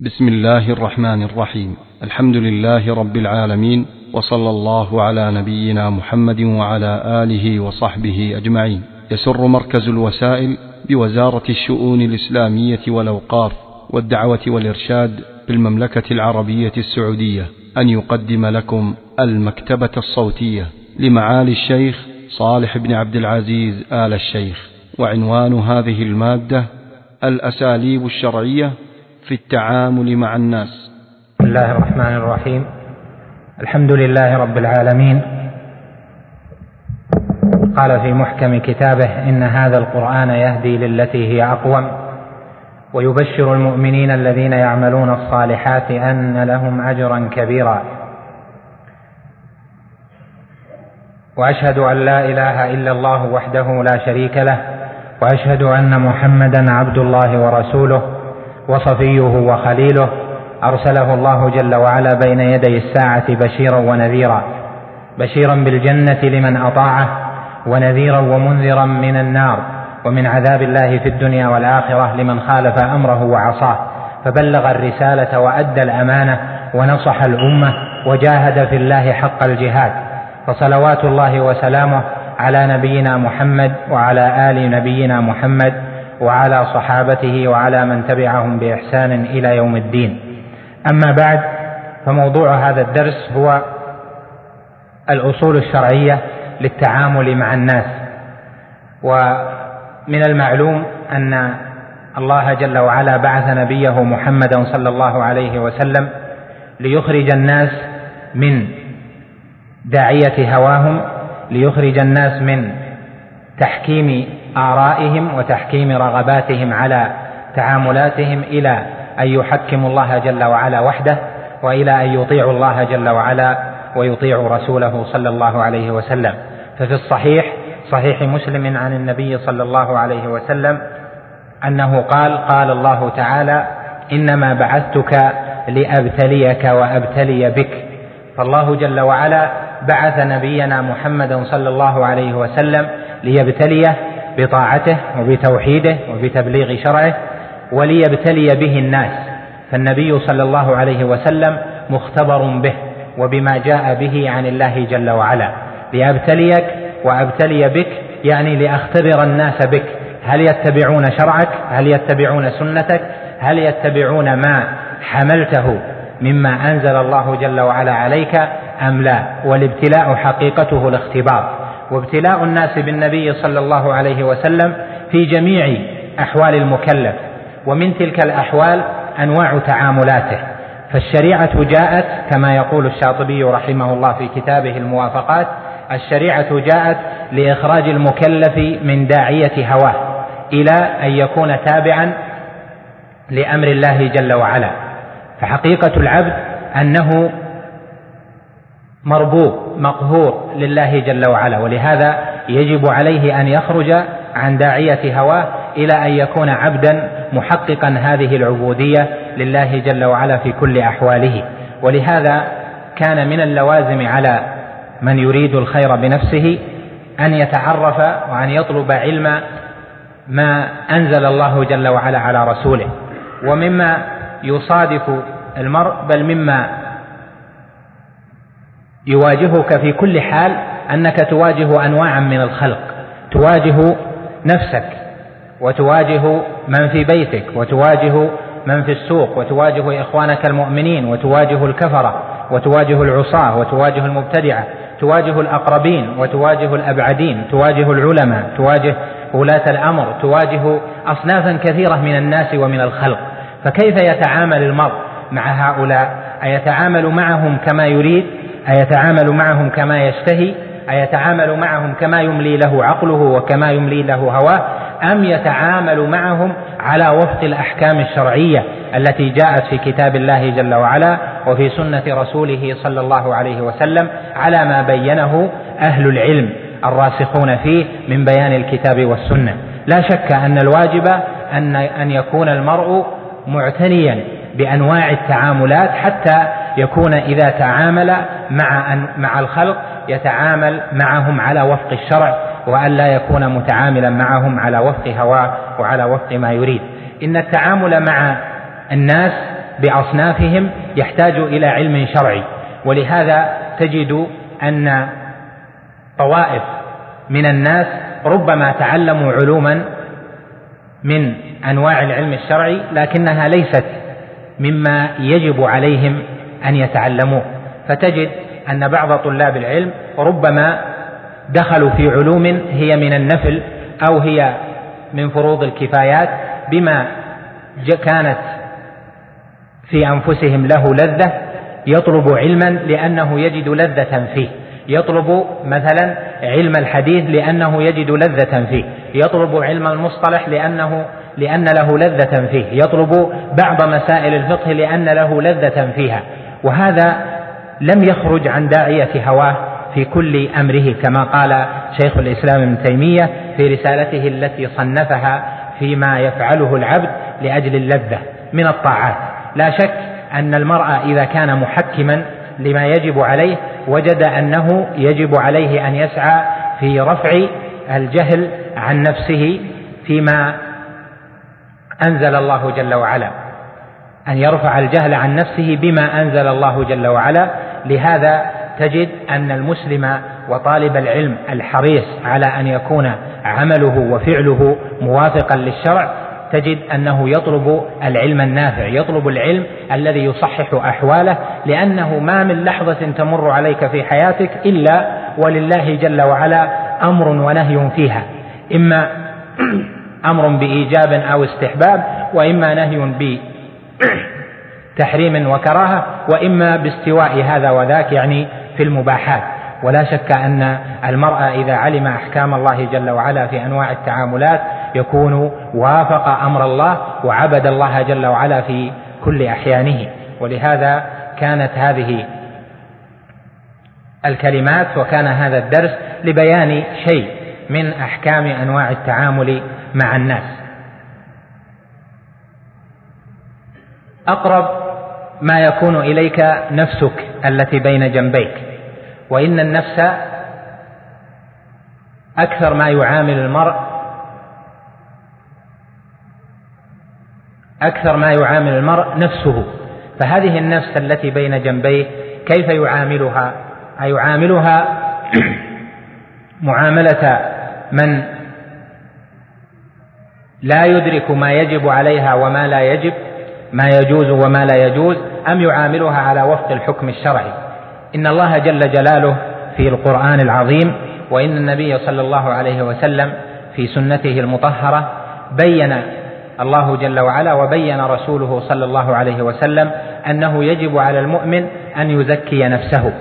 بسم الله الرحمن الرحيم. الحمد لله رب العالمين وصلى الله على نبينا محمد وعلى آله وصحبه أجمعين. يسر مركز الوسائل بوزارة الشؤون الإسلامية والأوقاف والدعوة والإرشاد بالمملكة العربية السعودية أن يقدم لكم المكتبة الصوتية لمعالي الشيخ صالح بن عبد العزيز آل الشيخ. وعنوان هذه المادة الأساليب الشرعية في التعامل مع الناس. بسم الله الرحمن الرحيم. الحمد لله رب العالمين. قال في محكم كتابه إن هذا القرآن يهدي للتي هي أقوم. ويبشر المؤمنين الذين يعملون الصالحات أن لهم أجرا كبيرا. وأشهد أن لا إله إلا الله وحده لا شريك له. وأشهد أن محمدا عبد الله ورسوله. وصفيه وخليله أرسله الله جل وعلا بين يدي الساعة بشيرا ونذيرا بشيرا بالجنة لمن أطاعه ونذيرا ومنذرا من النار ومن عذاب الله في الدنيا والآخرة لمن خالف أمره وعصاه فبلغ الرسالة وأدى الأمانة ونصح الأمة وجاهد في الله حق الجهاد فصلوات الله وسلامه على نبينا محمد وعلى آل نبينا محمد وعلى صحابته وعلى من تبعهم بإحسان إلى يوم الدين. أما بعد فموضوع هذا الدرس هو الأصول الشرعية للتعامل مع الناس. ومن المعلوم أن الله جل وعلا بعث نبيه محمدا صلى الله عليه وسلم ليخرج الناس من داعية هواهم ليخرج الناس من تحكيم آرائهم وتحكيم رغباتهم على تعاملاتهم إلى أن يحكموا الله جل وعلا وحده وإلى أن يطيعوا الله جل وعلا ويطيعوا رسوله صلى الله عليه وسلم. ففي الصحيح صحيح مسلم عن النبي صلى الله عليه وسلم أنه قال قال الله تعالى إنما بعثتك لأبتليك وأبتلي بك. فالله جل وعلا بعث نبينا محمدا صلى الله عليه وسلم ليبتليه بطاعته وبتوحيده وبتبليغ شرعه وليبتلي به الناس فالنبي صلى الله عليه وسلم مختبر به وبما جاء به عن الله جل وعلا. لأبتليك وأبتلي بك يعني لأختبر الناس بك. هل يتبعون شرعك؟ هل يتبعون سنتك؟ هل يتبعون ما حملته مما أنزل الله جل وعلا عليك أم لا؟ والابتلاء حقيقته الاختبار. وابتلاء الناس بالنبي صلى الله عليه وسلم في جميع أحوال المكلف. ومن تلك الأحوال أنواع تعاملاته. فالشريعة جاءت كما يقول الشاطبي رحمه الله في كتابه الموافقات الشريعة جاءت لإخراج المكلف من داعية هواه إلى أن يكون تابعا لأمر الله جل وعلا. فحقيقة العبد أنه مربوب مقهور لله جل وعلا ولهذا يجب عليه أن يخرج عن داعية هواه إلى أن يكون عبدا محققا هذه العبودية لله جل وعلا في كل أحواله. ولهذا كان من اللوازم على من يريد الخير بنفسه أن يتعرف وأن يطلب علم ما أنزل الله جل وعلا على رسوله. ومما يصادف المرء بل مما يواجهك في كل حال أنك تواجه انواعا من الخلق. تواجه نفسك وتواجه من في بيتك وتواجه من في السوق وتواجه إخوانك المؤمنين وتواجه الكفرة وتواجه العصاة وتواجه المبتدعة تواجه الأقربين وتواجه الأبعدين تواجه العلماء تواجه ولاة الأمر تواجه اصنافا كثيرة من الناس ومن الخلق. فكيف يتعامل المرء مع هؤلاء؟ أيتعامل معهم كما يريد؟ أيتعامل معهم كما يشتهي؟ أيتعامل معهم كما يملي له عقله وكما يملي له هواه؟ أم يتعامل معهم على وفق الأحكام الشرعية التي جاءت في كتاب الله جل وعلا وفي سنة رسوله صلى الله عليه وسلم على ما بينه أهل العلم الراسخون فيه من بيان الكتاب والسنة. لا شك أن الواجب أن أن يكون المرء معتنيا بأنواع التعاملات حتى يكون إذا تعامل مع مع الخلق يتعامل معهم على وفق الشرع وأن لا يكون متعاملا معهم على وفق هواه وعلى وفق ما يريد. إن التعامل مع الناس بأصنافهم يحتاج إلى علم شرعي ولهذا تجد أن طوائف من الناس ربما تعلموا علوما من أنواع العلم الشرعي لكنها ليست مما يجب عليهم أن يتعلموه فتجد أن بعض طلاب العلم ربما دخلوا في علوم هي من النفل أو هي من فروض الكفايات بما كانت في أنفسهم له لذة يطلب علما لأنه يجد لذة فيه. يطلب مثلا علم الحديث لأنه يجد لذة فيه. يطلب علم المصطلح لأنه لأن له لذة فيه. يطلب بعض مسائل الفقه لأن له لذة فيها. وهذا لم يخرج عن داعية هواه في كل أمره كما قال شيخ الإسلام ابن تيمية في رسالته التي صنفها فيما يفعله العبد لأجل اللذة من الطاعات. لا شك أن المرء إذا كان محكما لما يجب عليه وجد أنه يجب عليه أن يسعى في رفع الجهل عن نفسه فيما أنزل الله جل وعلا. أن يرفع الجهل عن نفسه بما أنزل الله جل وعلا. لهذا تجد أن المسلم وطالب العلم الحريص على أن يكون عمله وفعله موافقا للشرع تجد أنه يطلب العلم النافع يطلب العلم الذي يصحح أحواله لأنه ما من لحظة تمر عليك في حياتك إلا ولله جل وعلا أمر ونهي فيها. إما أمر بإيجاب أو استحباب وإما نهي بتحريم وكراهة وإما باستواء هذا وذاك يعني في المباحات. ولا شك أن المرء إذا علم أحكام الله جل وعلا في أنواع التعاملات يكون وافق أمر الله وعبد الله جل وعلا في كل أحيانه. ولهذا كانت هذه الكلمات وكان هذا الدرس لبيان شيء من أحكام أنواع التعامل مع الناس. أقرب ما يكون إليك نفسك التي بين جنبيك. وإن النفس أكثر ما يعامل المرء أكثر ما يعامل المرء نفسه. فهذه النفس التي بين جنبيه كيف يعاملها؟ أيعاملها معاملة من؟ لا يدرك ما يجب عليها وما لا يجب. ما يجوز وما لا يجوز أم يعاملها على وفق الحكم الشرعي. إن الله جل جلاله في القرآن العظيم وإن النبي صلى الله عليه وسلم في سنته المطهرة بين الله جل وعلا وبين رسوله صلى الله عليه وسلم أنه يجب على المؤمن أن يزكي نفسه.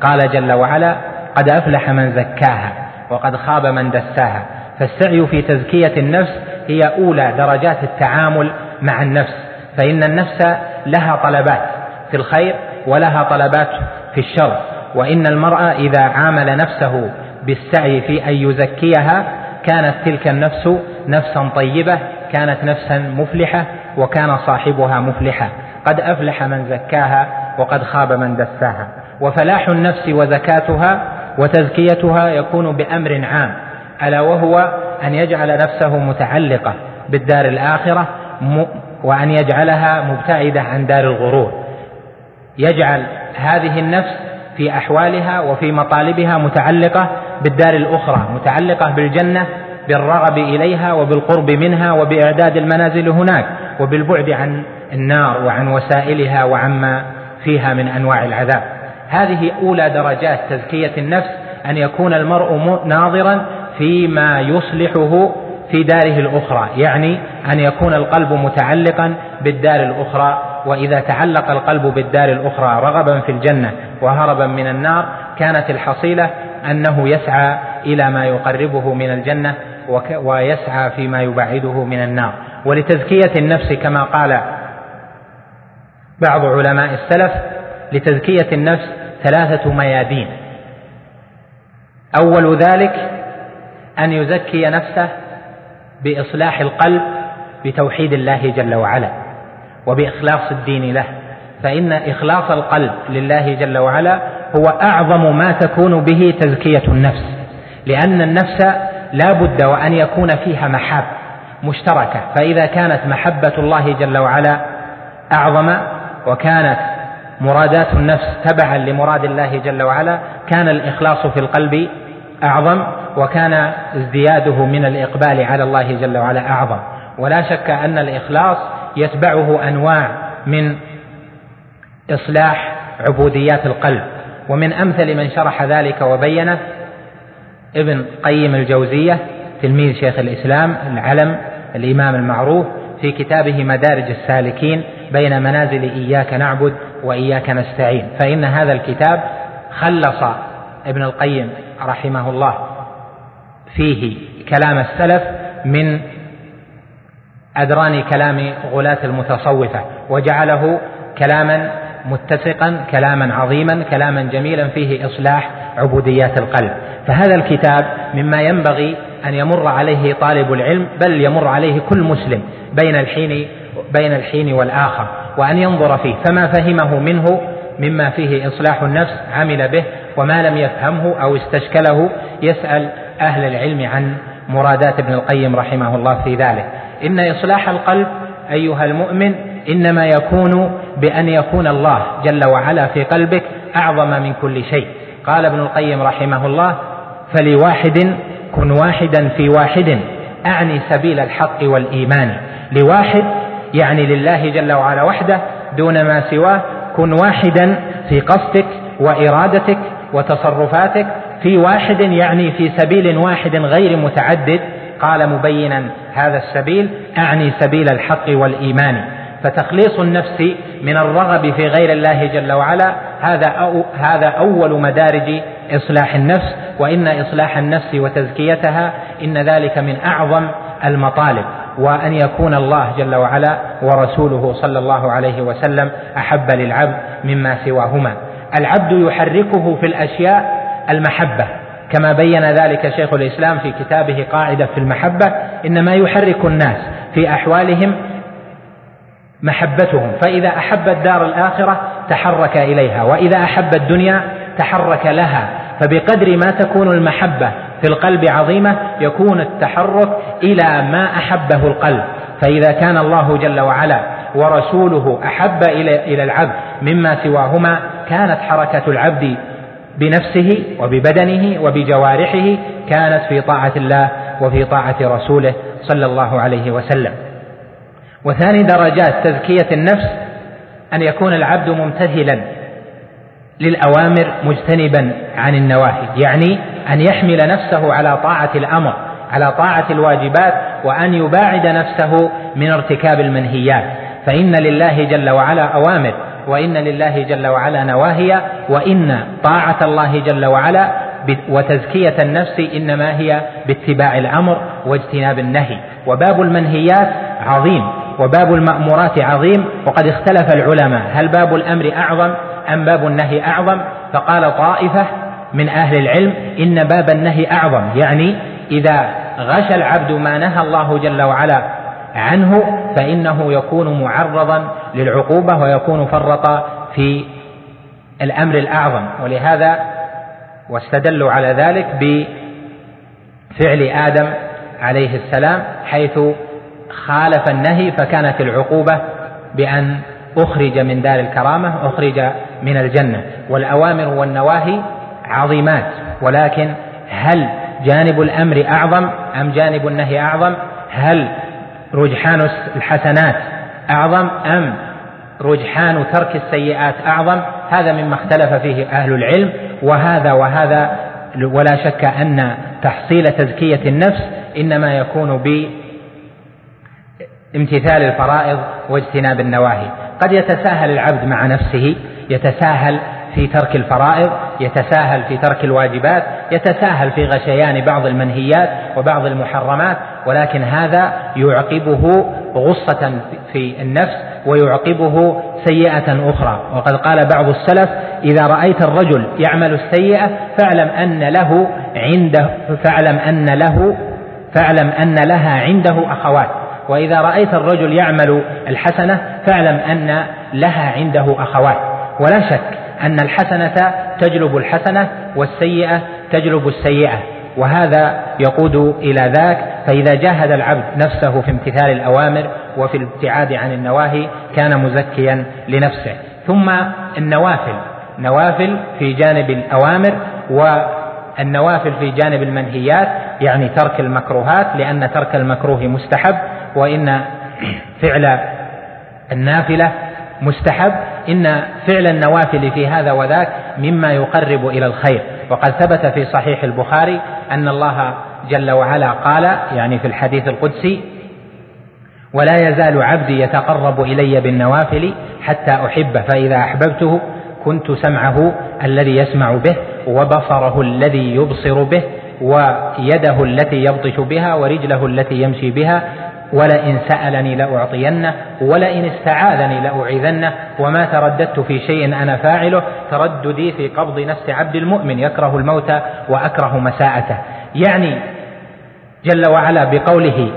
قال جل وعلا قد أفلح من زكاها وقد خاب من دساها. فالسعي في تزكية النفس هي أولى درجات التعامل مع النفس. فإن النفس لها طلبات في الخير ولها طلبات في الشر وإن المرء إذا عامل نفسه بالسعي في أن يزكيها كانت تلك النفس نفسا طيبة كانت نفسا مفلحة وكان صاحبها مفلحا قد أفلح من زكاها وقد خاب من دساها. وفلاح النفس وزكاتها وتزكيتها يكون بأمر عام ألا وهو أن يجعل نفسه متعلقة بالدار الآخرة وأن يجعلها مبتعدة عن دار الغرور. يجعل هذه النفس في أحوالها وفي مطالبها متعلقة بالدار الأخرى متعلقة بالجنة بالرغب إليها وبالقرب منها وبإعداد المنازل هناك وبالبعد عن النار وعن وسائلها وعما فيها من أنواع العذاب. هذه أولى درجات تزكية النفس أن يكون المرء ناظرا فيما يصلحه في داره الأخرى يعني أن يكون القلب متعلقا بالدار الأخرى وإذا تعلق القلب بالدار الأخرى رغبا في الجنة وهربا من النار كانت الحصيلة أنه يسعى إلى ما يقربه من الجنة ويسعى فيما يبعده من النار. ولتزكيه النفس كما قال بعض علماء السلف لتزكيه النفس ثلاثة ميادين. أول ذلك أن يزكي نفسه بإصلاح القلب بتوحيد الله جل وعلا وبإخلاص الدين له فإن إخلاص القلب لله جل وعلا هو أعظم ما تكون به تزكية النفس لأن النفس لا بد وأن يكون فيها محاب مشتركة فإذا كانت محبة الله جل وعلا أعظم وكانت مرادات النفس تبعا لمراد الله جل وعلا كان الإخلاص في القلب أعظم وكان ازدياده من الإقبال على الله جل وعلا أعظم. ولا شك أن الإخلاص يتبعه أنواع من إصلاح عبوديات القلب. ومن أمثل من شرح ذلك وبينه ابن قيم الجوزية تلميذ شيخ الإسلام العلم الإمام المعروف في كتابه مدارج السالكين بين منازل إياك نعبد وإياك نستعين. فإن هذا الكتاب خلص ابن القيم رحمه الله فيه كلام السلف من أدران كلام غلاة المتصوفة وجعله كلاما متسقا كلاما عظيما كلاما جميلا فيه إصلاح عبوديات القلب. فهذا الكتاب مما ينبغي أن يمر عليه طالب العلم بل يمر عليه كل مسلم بين الحين بين الحين والآخر وأن ينظر فيه. فما فهمه منه مما فيه إصلاح النفس عمل به وما لم يفهمه أو استشكله يسأل أهل العلم عن مرادات ابن القيم رحمه الله في ذلك. إن إصلاح القلب أيها المؤمن إنما يكون بأن يكون الله جل وعلا في قلبك أعظم من كل شيء. قال ابن القيم رحمه الله فلواحد كن واحدا في واحد أعني سبيل الحق والإيمان. لواحد يعني لله جل وعلا وحده دون ما سواه كن واحدا في قصدك وإرادتك وتصرفاتك في واحد يعني في سبيل واحد غير متعدد. قال مبينا هذا السبيل أعني سبيل الحق والإيمان. فتخليص النفس من الرغب في غير الله جل وعلا هذا أو هذا أول مدارج إصلاح النفس. وإن إصلاح النفس وتزكيتها إن ذلك من أعظم المطالب. وأن يكون الله جل وعلا ورسوله صلى الله عليه وسلم أحب للعبد مما سواهما. العبد يحركه في الأشياء المحبة كما بين ذلك شيخ الإسلام في كتابه قاعدة في المحبة إنما يحرك الناس في أحوالهم محبتهم فإذا أحب الدار الآخرة تحرك إليها وإذا أحب الدنيا تحرك لها فبقدر ما تكون المحبة في القلب عظيمة يكون التحرك إلى ما أحبه القلب. فإذا كان الله جل وعلا ورسوله أحب إلى العبد مما سواهما كانت حركة العبد بنفسه وببدنه وبجوارحه كانت في طاعة الله وفي طاعة رسوله صلى الله عليه وسلم. وثاني درجات تزكية النفس أن يكون العبد ممتثلا للأوامر مجتنبا عن النواهي يعني أن يحمل نفسه على طاعة الأمر على طاعة الواجبات وأن يباعد نفسه من ارتكاب المنهيات. فإن لله جل وعلا أوامر وإن لله جل وعلا نواهي وإن طاعة الله جل وعلا وتزكية النفس إنما هي باتباع الأمر واجتناب النهي. وباب المنهيات عظيم وباب المأمورات عظيم وقد اختلف العلماء. هل باب الأمر أعظم أم باب النهي أعظم؟ فقال طائفة من أهل العلم إن باب النهي أعظم. يعني إذا غشى العبد ما نهى الله جل وعلا عنه فإنه يكون معرضا للعقوبة ويكون فرط في الأمر الأعظم. ولهذا واستدلوا على ذلك بفعل آدم عليه السلام حيث خالف النهي فكانت العقوبة بأن أخرج من دار الكرامة أخرج من الجنة. والأوامر والنواهي عظيمات. ولكن هل جانب الأمر أعظم أم جانب النهي أعظم؟ هل رجحان الحسنات أعظم أم رجحان ترك السيئات أعظم؟ هذا مما اختلف فيه أهل العلم وهذا وهذا ولا شك أن تحصيل تزكية النفس إنما يكون بامتثال الفرائض واجتناب النواهي. قد يتساهل العبد مع نفسه يتساهل في ترك الفرائض يتساهل في ترك الواجبات يتساهل في غشيان بعض المنهيات وبعض المحرمات ولكن هذا يعقبه غصة في النفس ويعقبه سيئة أخرى. وقد قال بعض السلف إذا رأيت الرجل يعمل السيئة فاعلم أن له عنده فاعلم أن له فاعلم أن لها عنده أخوات. وإذا رأيت الرجل يعمل الحسنة فاعلم أن لها عنده أخوات. ولا شك أن الحسنة تجلب الحسنة والسيئة تجلب السيئة. وهذا يقود إلى ذاك فإذا جاهد العبد نفسه في امتثال الأوامر وفي الابتعاد عن النواهي كان مزكيا لنفسه. ثم النوافل نوافل في جانب الأوامر والنوافل في جانب المنهيات يعني ترك المكروهات لأن ترك المكروه مستحب وإن فعل النافلة مستحب إن فعل النوافل في هذا وذاك مما يقرب إلى الخير. وقد ثبت في صحيح البخاري أن الله جل وعلا قال يعني في الحديث القدسي ولا يزال عبدي يتقرب إلي بالنوافل حتى أحبه فإذا أحببته كنت سمعه الذي يسمع به وبصره الذي يبصر به ويده التي يبطش بها ورجله التي يمشي بها ولئن سألني لأعطينه ولئن استعاذني لأعيذنه وما ترددت في شيء أنا فاعله ترددي في قبض نفس عبد المؤمن يكره الموت وأكره مساءته. يعني جل وعلا بقوله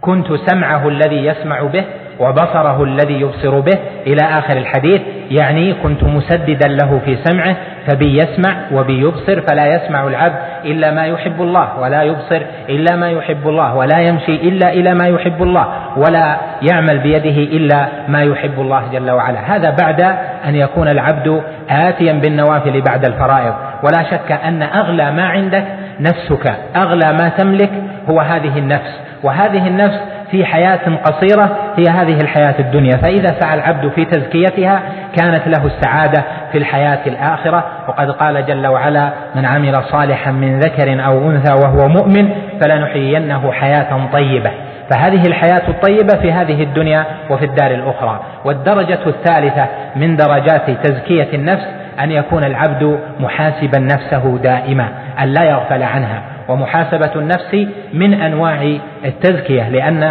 كنت سمعه الذي يسمع به وبصره الذي يبصر به إلى آخر الحديث يعني كنت مسددا له في سمعه فبي يسمع وبي يبصر فلا يسمع العبد إلا ما يحب الله ولا يبصر إلا ما يحب الله ولا يمشي إلا إلى ما يحب الله ولا يعمل بيده إلا ما يحب الله جل وعلا. هذا بعد أن يكون العبد آتيا بالنوافل بعد الفرائض. ولا شك أن أغلى ما عندك نفسك أغلى ما تملك هو هذه النفس. وهذه النفس في حياة قصيرة هي هذه الحياة الدنيا. فإذا سعى العبد في تزكيتها كانت له السعادة في الحياة الآخرة. وقد قال جل وعلا من عمل صالحا من ذكر أو أنثى وهو مؤمن فلنحيينه حياة طيبة. فهذه الحياة الطيبة في هذه الدنيا وفي الدار الأخرى. والدرجة الثالثة من درجات تزكية النفس أن يكون العبد محاسبا نفسه دائما أن لا يغفل عنها. ومحاسبة النفس من أنواع التزكية لأن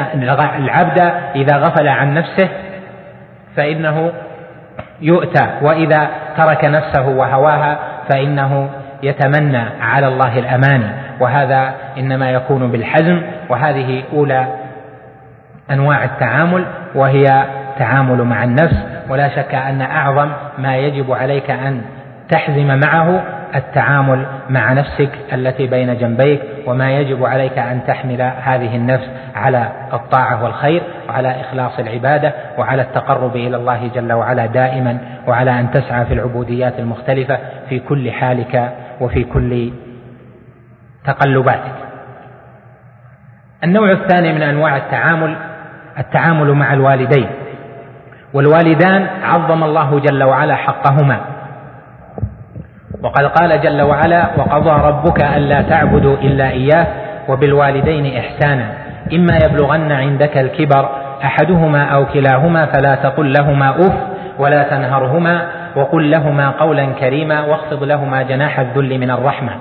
العبد إذا غفل عن نفسه فإنه يؤتى وإذا ترك نفسه وهواها فإنه يتمنى على الله الأماني وهذا إنما يكون بالحزم وهذه أولى أنواع التعامل وهي تعامل مع النفس. ولا شك أن أعظم ما يجب عليك أن تحزم معه التعامل مع نفسك التي بين جنبيك وما يجب عليك أن تحمل هذه النفس على الطاعة والخير وعلى إخلاص العبادة وعلى التقرب إلى الله جل وعلا دائما وعلى أن تسعى في العبوديات المختلفة في كل حالك وفي كل تقلباتك. النوع الثاني من أنواع التعامل التعامل مع الوالدين والوالدان عظم الله جل وعلا حقهما وقد قال جل وعلا وقضى ربك ألا تعبدوا إلا إياه وبالوالدين إحسانا. إما يبلغن عندك الكبر أحدهما أو كلاهما فلا تقل لهما أف ولا تنهرهما وقل لهما قولا كريما واخفض لهما جناح الذل من الرحمة.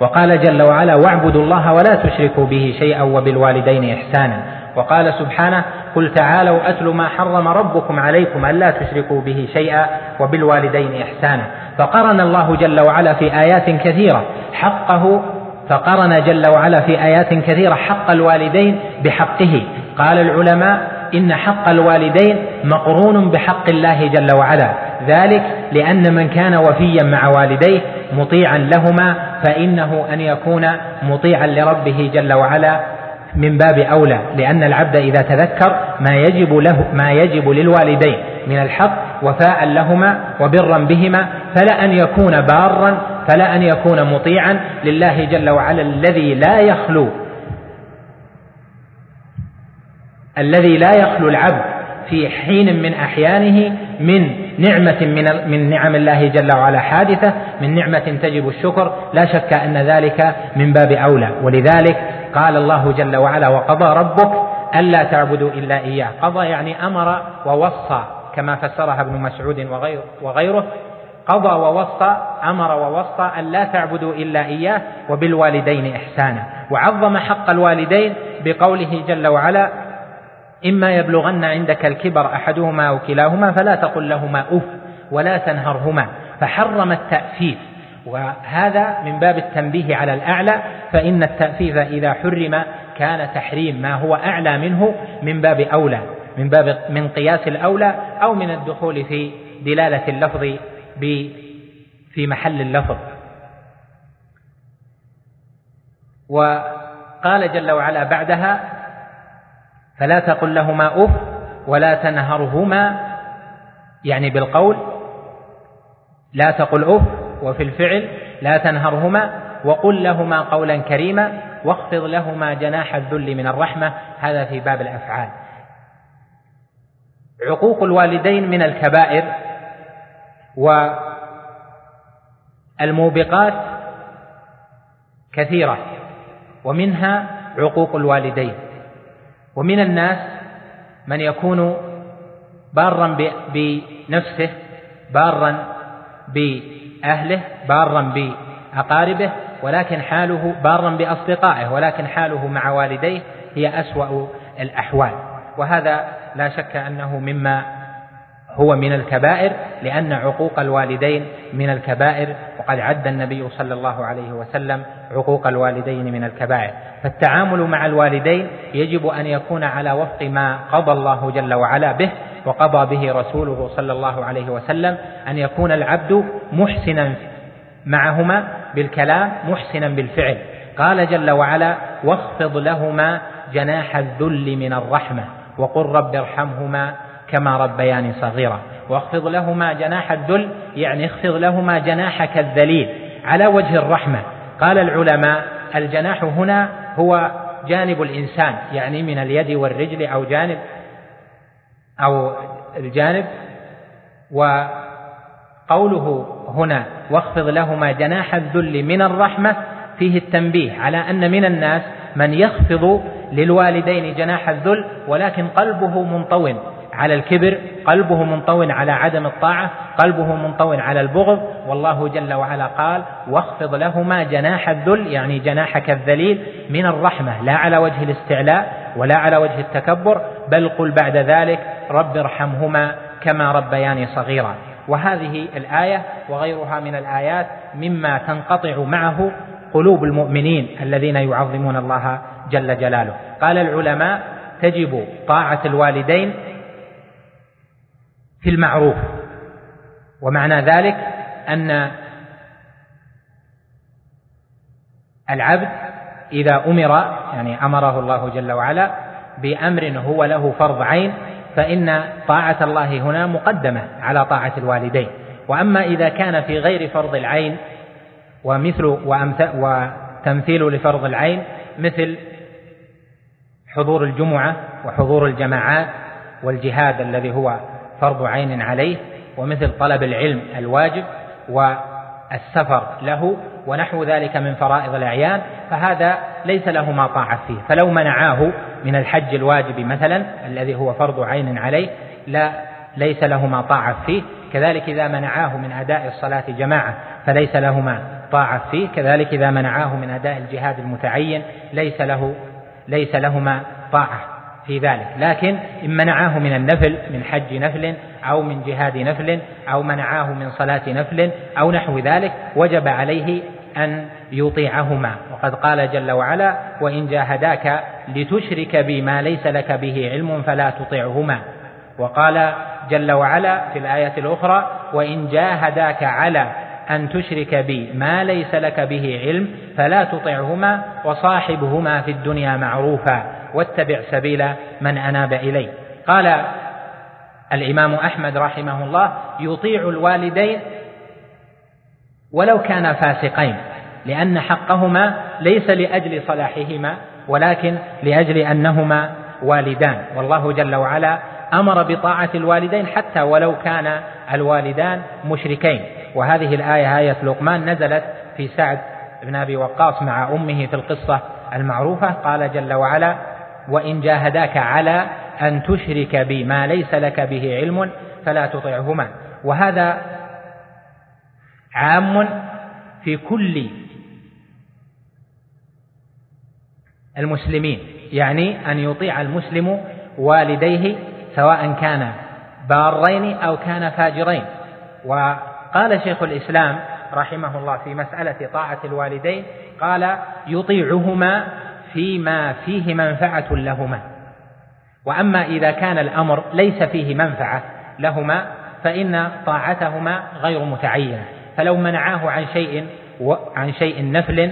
وقال جل وعلا واعبدوا الله ولا تشركوا به شيئا وبالوالدين إحسانا. وقال سبحانه قل تعالوا أتل ما حرم ربكم عليكم ألا تشركوا به شيئا وبالوالدين إحسانا. فقرن الله جل وعلا في آيات كثيرة حقه فقرن جل وعلا في آيات كثيرة حق الوالدين بحقه. قال العلماء إن حق الوالدين مقرون بحق الله جل وعلا. ذلك لأن من كان وفيا مع والديه مطيعا لهما فإنه أن يكون مطيعا لربه جل وعلا. من باب أولى لأن العبد إذا تذكر ما يجب له ما يجب للوالدين من الحق وفاء لهما وبرا بهما فلا أن يكون بارا فلا أن يكون مطيعا لله جل وعلا الذي لا يخلو الذي لا يخلو العبد في حين من أحيانه من نعمة من من نعم الله جل وعلا حادثة من نعمة تجب الشكر لا شك أن ذلك من باب أولى ولذلك قال الله جل وعلا وقضى ربك ألا تعبدوا إلا إياه. قضى يعني أمر ووصى كما فسرها ابن مسعود وغير وغيره. قضى ووصى أمر ووصى أن لا تعبدوا إلا إياه وبالوالدين إحسانا. وعظم حق الوالدين بقوله جل وعلا إما يبلغن عندك الكبر أحدهما أو كلاهما فلا تقل لهما أف ولا تنهرهما. فحرم التأفيف وهذا من باب التنبيه على الأعلى فإن التأفيف إذا حرم كان تحريم ما هو أعلى منه من باب أولى من باب من قياس الأولى أو من الدخول في دلالة اللفظ في محل اللفظ. وقال جل وعلا بعدها فلا تقل لهما أف ولا تنهرهما يعني بالقول لا تقل أف وفي الفعل لا تنهرهما وقل لهما قولا كريما واخفض لهما جناح الذل من الرحمة. هذا في باب الأفعال. عقوق الوالدين من الكبائر والموبقات كثيرة ومنها عقوق الوالدين. ومن الناس من يكون بارا بنفسه بارا باهله بارا بأقاربه ولكن حاله بارا بأصدقائه ولكن حاله مع والديه هي أسوأ الأحوال. وهذا لا شك أنه مما هو من الكبائر لأن عقوق الوالدين من الكبائر وقد عد النبي صلى الله عليه وسلم عقوق الوالدين من الكبائر. فالتعامل مع الوالدين يجب أن يكون على وفق ما قضى الله جل وعلا به وقضى به رسوله صلى الله عليه وسلم أن يكون العبد محسنا معهما بالكلام محسنا بالفعل. قال جل وعلا واخفض لهما جناح الذل من الرحمة وقل رب ارحمهما كما ربياني صغيرا. واخفض لهما جناح الذل يعني اخفض لهما جناحك الذليل على وجه الرحمة. قال العلماء الجناح هنا هو جانب الإنسان يعني من اليد والرجل أو جانب أو الجانب. وقوله هنا واخفض لهما جناح الذل من الرحمة فيه التنبيه على أن من الناس من يخفض للوالدين جناح الذل ولكن قلبه منطو. على الكبر قلبه منطو على عدم الطاعة قلبه منطو على البغض. والله جل وعلا قال واخفض لهما جناح الذل يعني جناحك الذليل من الرحمة لا على وجه الاستعلاء ولا على وجه التكبر. بل قل بعد ذلك رب ارحمهما كما ربياني صغيرا وهذه الآية وغيرها من الآيات مما تنقطع معه قلوب المؤمنين الذين يعظمون الله جل جلاله. قال العلماء تجب طاعة الوالدين في المعروف. ومعنى ذلك أن العبد إذا أمر يعني أمره الله جل وعلا بأمر هو له فرض عين فإن طاعة الله هنا مقدمة على طاعة الوالدين. وأما إذا كان في غير فرض العين ومثل وتمثيل لفرض العين مثل حضور الجمعة وحضور الجماعات والجهاد الذي هو فرض عين عليه ومثل طلب العلم الواجب والسفر له ونحو ذلك من فرائض الأعيان فهذا ليس له ما طاعة فيه. فلو منعاه من الحج الواجب مثلا الذي هو فرض عين عليه لا ليس له ما طاعة فيه. كذلك إذا منعاه من أداء الصلاة جماعة فليس له ما طاعة فيه. كذلك إذا منعاه من أداء الجهاد المتعين ليس له ليس لهما طاعة في ذلك. لكن إن منعاه من النفل من حج نفل أو من جهاد نفل أو منعاه من صلاة نفل أو نحو ذلك وجب عليه أن يطيعهما. وقد قال جل وعلا وإن جاهداك لتشرك بي ما ليس لك به علم فلا تطعهما. وقال جل وعلا في الآية الأخرى وإن جاهداك على أن تشرك بي ما ليس لك به علم فلا تطعهما وصاحبهما في الدنيا معروفا. واتبع سبيل من أناب إلي. قال الإمام أحمد رحمه الله يطيع الوالدين ولو كانا فاسقين لأن حقهما ليس لأجل صلاحهما ولكن لأجل أنهما والدان. والله جل وعلا أمر بطاعة الوالدين حتى ولو كان الوالدان مشركين. وهذه الآية آية لقمان نزلت في سعد بن أبي وقاص مع أمه في القصة المعروفة. قال جل وعلا وإن جاهداك على أن تشرك بي ما ليس لك به علم فلا تطعهما. وهذا عام في كل المسلمين يعني أن يطيع المسلم والديه سواء كان بارين أو كان فاجرين. وقال شيخ الإسلام رحمه الله في مسألة طاعة الوالدين قال يطيعهما فيما فيه منفعة لهما. وأما إذا كان الأمر ليس فيه منفعة لهما فإن طاعتهما غير متعينة. فلو منعاه عن شيء عن شيء نفل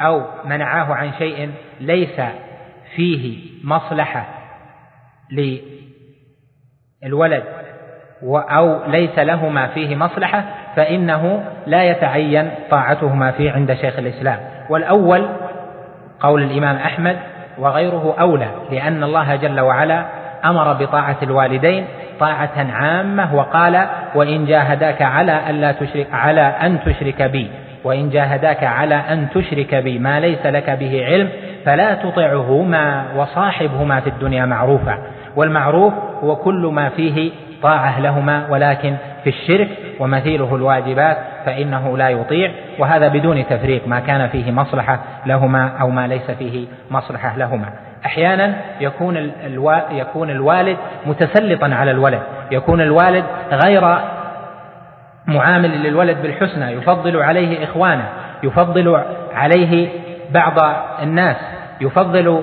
أو منعاه عن شيء ليس فيه مصلحة للولد أو ليس لهما فيه مصلحة فإنه لا يتعين طاعتهما فيه عند شيخ الإسلام. والأول قول الإمام أحمد وغيره أولى لأن الله جل وعلا أمر بطاعة الوالدين طاعة عامة وقال وإن جاهداك على ألا تشرك على أن تشرك بي وإن جاهداك على أن تشرك بي ما ليس لك به علم فلا تطعهما وصاحبهما في الدنيا معروفا والمعروف هو كل ما فيه طاعة لهما ولكن في الشرك ومثيله الواجبات فإنه لا يطيع وهذا بدون تفريق ما كان فيه مصلحة لهما أو ما ليس فيه مصلحة لهما أحيانا يكون. يكون الوالد متسلطا على الولد يكون الوالد غير معامل للولد بالحسنى يفضل عليه إخوانه يفضل عليه بعض الناس يفضل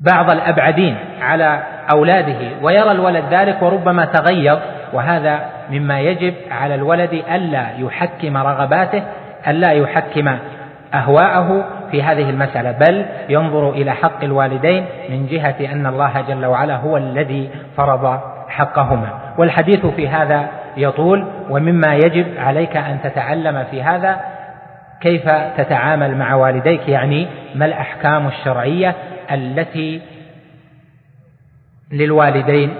بعض الأبعدين على أولاده ويرى الولد ذلك وربما تغيظ وهذا مما يجب على الولد ألا يحكم رغباته ألا يحكم أهواءه في هذه المسألة بل ينظر إلى حق الوالدين من جهة أن الله جل وعلا هو الذي فرض حقهما. والحديث في هذا يطول ومما يجب عليك أن تتعلم في هذا كيف تتعامل مع والديك يعني ما الأحكام الشرعية التي للوالدين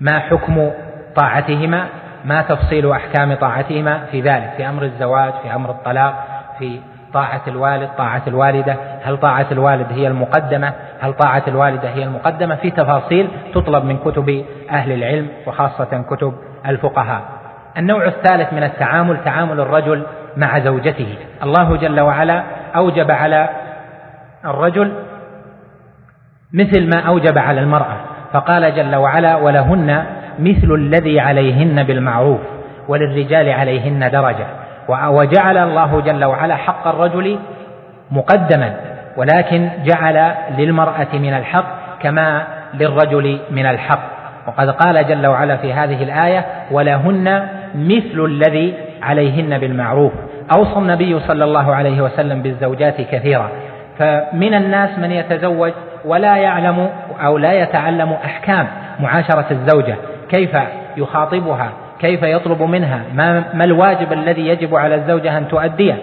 ما حكم طاعتهما ما تفصيل أحكام طاعتهما في ذلك في أمر الزواج في أمر الطلاق في طاعة الوالد طاعة الوالدة هل طاعة الوالد هي المقدمة هل طاعة الوالدة هي المقدمة؟ في تفاصيل تطلب من كتب أهل العلم وخاصة كتب الفقهاء. النوع الثالث من التعامل تعامل الرجل مع زوجته. الله جل وعلا أوجب على الرجل مثل ما أوجب على المرأة. فقال جل وعلا ولهن مثل الذي عليهن بالمعروف وللرجال عليهن درجة. وجعل الله جل وعلا حق الرجل مقدما ولكن جعل للمرأة من الحق كما للرجل من الحق. وقد قال جل وعلا في هذه الآية ولهن مثل الذي عليهن بالمعروف. أوصى النبي صلى الله عليه وسلم بالزوجات كثيرا. فمن الناس من يتزوج ولا يعلم أو لا يتعلم أحكام معاشرة الزوجة كيف يخاطبها كيف يطلب منها ما, ما الواجب الذي يجب على الزوجة أن تؤديه؟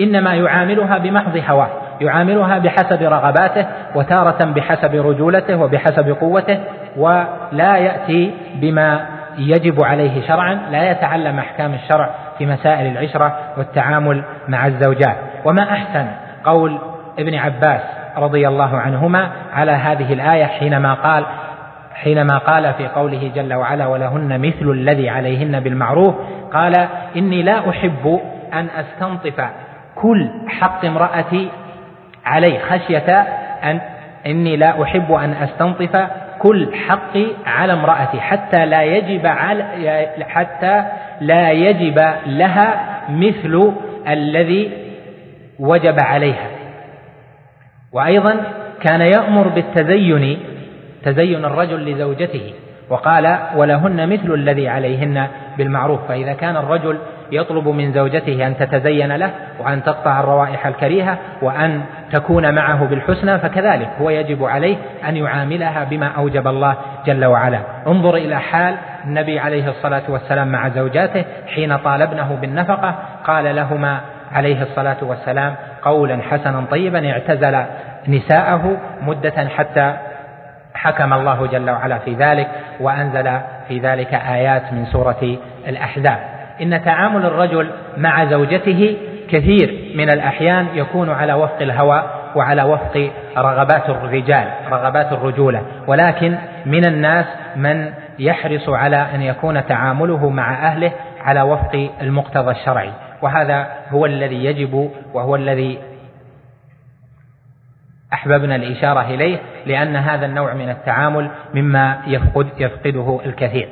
إنما يعاملها بمحض هواه يعاملها بحسب رغباته وتارة بحسب رجولته وبحسب قوته ولا يأتي بما يجب عليه شرعا لا يتعلم أحكام الشرع في مسائل العشرة والتعامل مع الزوجات. وما أحسن؟ قول ابن عباس رضي الله عنهما على هذه الآية حينما قال حينما قال في قوله جل وعلا ولهن مثل الذي عليهن بالمعروف قال إني لا أحب أن أستنطف كل حق امرأتي عليه خشية أن إني لا أحب أن أستنطف كل حقي على امرأتي حتى لا يجب على حتى لا يجب لها مثل الذي وجب عليها. وأيضا كان يأمر بالتزين تزين الرجل لزوجته وقال ولهن مثل الذي عليهن بالمعروف فإذا كان الرجل يطلب من زوجته أن تتزين له وأن تقطع الروائح الكريهة وأن تكون معه بالحسنى فكذلك هو يجب عليه أن يعاملها بما أوجب الله جل وعلا. انظر إلى حال النبي عليه الصلاة والسلام مع زوجاته حين طالبنه بالنفقة. قال لهما عليه الصلاة والسلام قولا حسنا طيبا اعتزل نساءه مدة حتى حكم الله جل وعلا في ذلك وأنزل في ذلك آيات من سورة الأحزاب. إن تعامل الرجل مع زوجته كثير من الأحيان يكون على وفق الهوى وعلى وفق رغبات الرجال رغبات الرجولة. ولكن من الناس من يحرص على أن يكون تعامله مع أهله على وفق المقتضى الشرعي. وهذا هو الذي يجب وهو الذي أحببنا الإشارة إليه لأن هذا النوع من التعامل مما يفقد يفقده الكثير.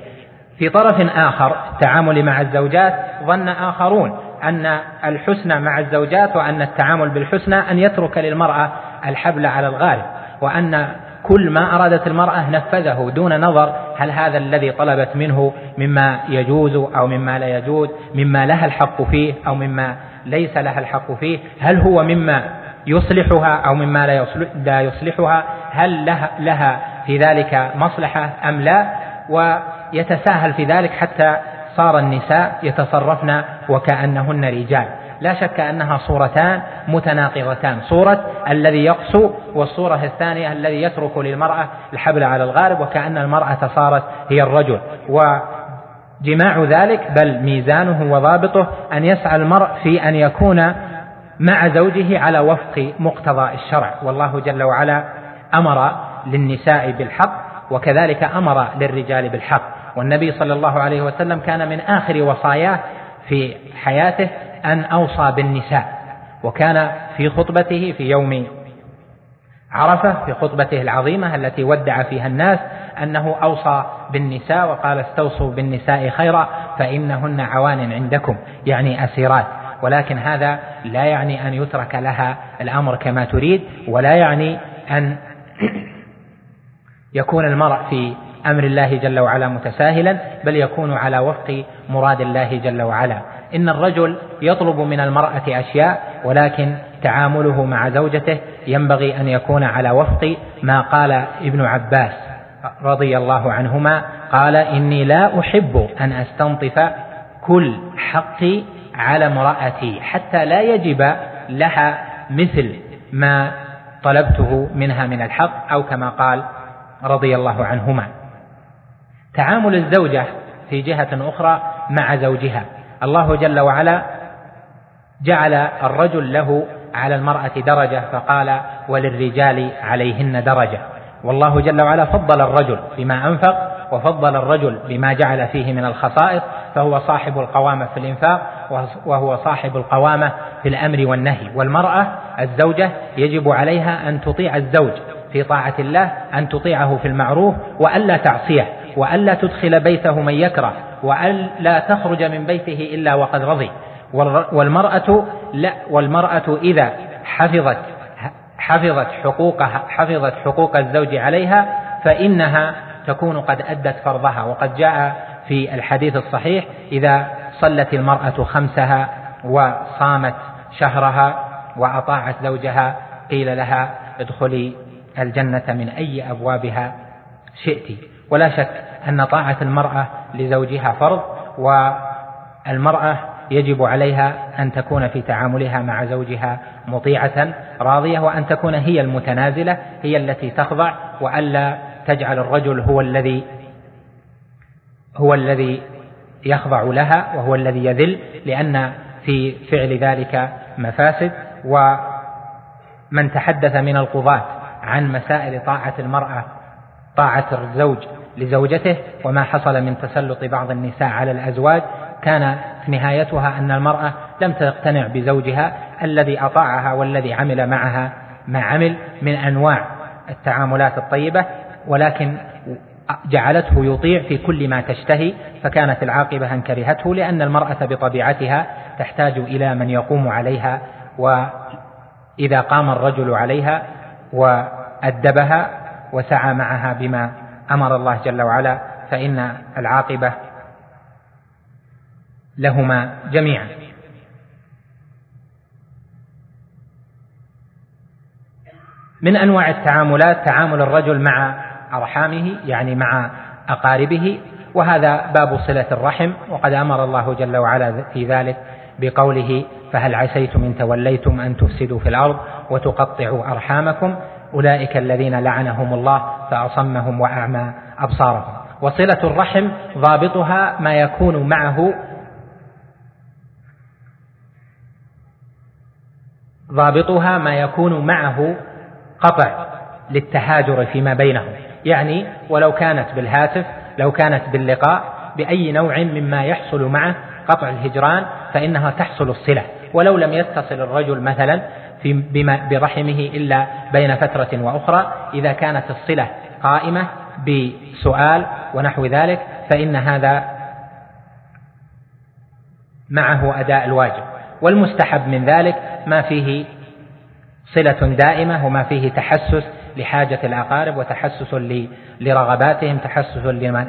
في طرف آخر التعامل مع الزوجات ظن آخرون أن الحسنى مع الزوجات وأن التعامل بالحسنى أن يترك للمرأة الحبل على الغالب وأن كل ما أرادت المرأة نفذه دون نظر هل هذا الذي طلبت منه مما يجوز أو مما لا يجوز مما لها الحق فيه أو مما ليس لها الحق فيه هل هو مما يصلحها أو مما لا يصلحها هل لها, لها في ذلك مصلحة أم لا؟ ويتساهل في ذلك حتى صار النساء يتصرفن وكأنهن رجال. لا شك أنها صورتان متناقضتان. صورة الذي يقسو والصورة الثانية الذي يترك للمرأة الحبل على الغارب وكأن المرأة صارت هي الرجل. وجماع ذلك بل ميزانه وضابطه أن يسعى المرء في أن يكون مع زوجه على وفق مقتضى الشرع. والله جل وعلا أمر للنساء بالحق وكذلك أمر للرجال بالحق. والنبي صلى الله عليه وسلم كان من آخر وصاياه في حياته أن أوصى بالنساء وكان في خطبته في يوم عرفة في خطبته العظيمة التي ودع فيها الناس أنه أوصى بالنساء وقال استوصوا بالنساء خيرا فإنهن عوان عندكم. يعني أسيرات. ولكن هذا لا يعني أن يترك لها الأمر كما تريد ولا يعني أن يكون المرء في أمر الله جل وعلا متساهلا بل يكون على وفق مراد الله جل وعلا. إن الرجل يطلب من المرأة أشياء ولكن تعامله مع زوجته ينبغي أن يكون على وفق ما قال ابن عباس رضي الله عنهما قال إني لا أحب أن أستنطف كل حقي على امرأتي حتى لا يجب لها مثل ما طلبته منها من الحق أو كما قال رضي الله عنهما. تعامل الزوجة في جهة أخرى مع زوجها. الله جل وعلا جعل الرجل له على المرأة درجة فقال وللرجال عليهن درجة. والله جل وعلا فضل الرجل بما أنفق وفضل الرجل بما جعل فيه من الخصائص فهو صاحب القوامة في الإنفاق وهو صاحب القوامة في الأمر والنهي. والمرأة الزوجة يجب عليها أن تطيع الزوج في طاعة الله أن تطيعه في المعروف وألا تعصيه وألا تدخل بيته من يكره وألا تخرج من بيته إلا وقد رضي. والمرأة لا والمرأة إذا حفظت حفظت حقوقها حفظت حقوق الزوج عليها فإنها تكون قد أدت فرضها. وقد جاء في الحديث الصحيح إذا صلت المرأة خمسها وصامت شهرها وأطاعت زوجها قيل لها ادخلي الجنة من أي أبوابها شئت. ولا شك أن طاعة المرأة لزوجها فرض والمرأة يجب عليها أن تكون في تعاملها مع زوجها مطيعة راضية وأن تكون هي المتنازلة هي التي تخضع وألا تجعل الرجل هو الذي هو الذي يخضع لها وهو الذي يذل لأن في فعل ذلك مفاسد. ومن تحدث من القضاة عن مسائل طاعة المرأة طاعة الزوج لزوجته وما حصل من تسلط بعض النساء على الأزواج كان نهايتها أن المرأة لم تقتنع بزوجها الذي أطاعها والذي عمل معها. ما عمل من أنواع التعاملات الطيبة ولكن جعلته يطيع في كل ما تشتهي فكانت العاقبة أن كرهته لأن المرأة بطبيعتها تحتاج إلى من يقوم عليها وإذا قام الرجل عليها وأدبها وسعى معها بما أمر الله جل وعلا فإن العاقبة لهما جميعا. من أنواع التعاملات تعامل الرجل مع أرحامه يعني مع أقاربه وهذا باب صلة الرحم وقد أمر الله جل وعلا في ذلك بقوله فهل عسيتم إن توليتم أن تفسدوا في الأرض وتقطعوا أرحامكم؟ أولئك الذين لعنهم الله فأصمهم وأعمى أبصارهم. وصلة الرحم ضابطها ما يكون معه ضابطها ما يكون معه قطع للتهاجر فيما بينهم. يعني ولو كانت بالهاتف لو كانت باللقاء بأي نوع مما يحصل معه قطع الهجران فإنها تحصل الصلة. ولو لم يتصل الرجل مثلا في بما برحمه إلا بين فترة وأخرى. إذا كانت الصلة قائمة بسؤال ونحو ذلك فإن هذا معه أداء الواجب. والمستحب من ذلك ما فيه صلة دائمة وما فيه تحسس لحاجة الأقارب وتحسس لرغباتهم تحسس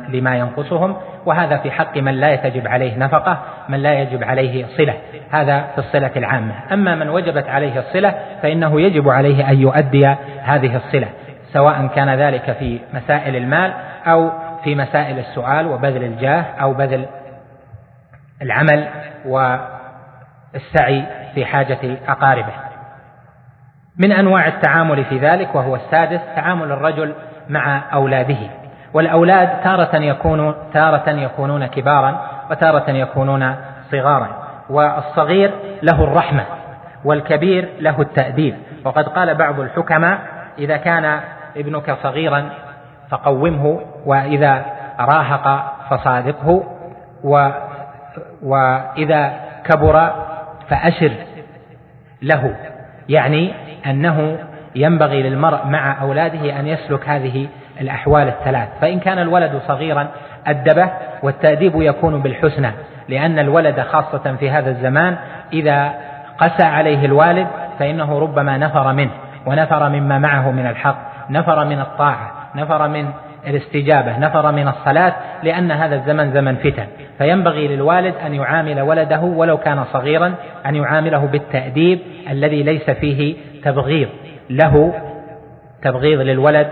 لما ينقصهم وهذا في حق من لا تجب عليه نفقة من لا يجب عليه صلة. هذا في الصلة العامة. أما من وجبت عليه الصلة فإنه يجب عليه أن يؤدي هذه الصلة سواء كان ذلك في مسائل المال أو في مسائل السؤال وبذل الجاه أو بذل العمل والسعي في حاجة أقاربه. من أنواع التعامل في ذلك وهو السادس تعامل الرجل مع أولاده. والأولاد تارة يكون تارة يكونون كبارا وتارة يكونون صغارا. والصغير له الرحمة والكبير له التأديب. وقد قال بعض الحكماء إذا كان ابنك صغيرا فقومه وإذا راهق فصادقه و وإذا كبر فأشر له. يعني أنه ينبغي للمرء مع أولاده أن يسلك هذه الأحوال الثلاث. فإن كان الولد صغيرا أدبه والتأديب يكون بالحسنى لأن الولد خاصة في هذا الزمان إذا قسى عليه الوالد فإنه ربما نفر منه ونفر مما معه من الحق نفر من الطاعة نفر من الاستجابة نفر من الصلاة لأن هذا الزمن زمن فتن. فينبغي للوالد أن يعامل ولده ولو كان صغيرا أن يعامله بالتأديب الذي ليس فيه تبغيض. له تبغيض للولد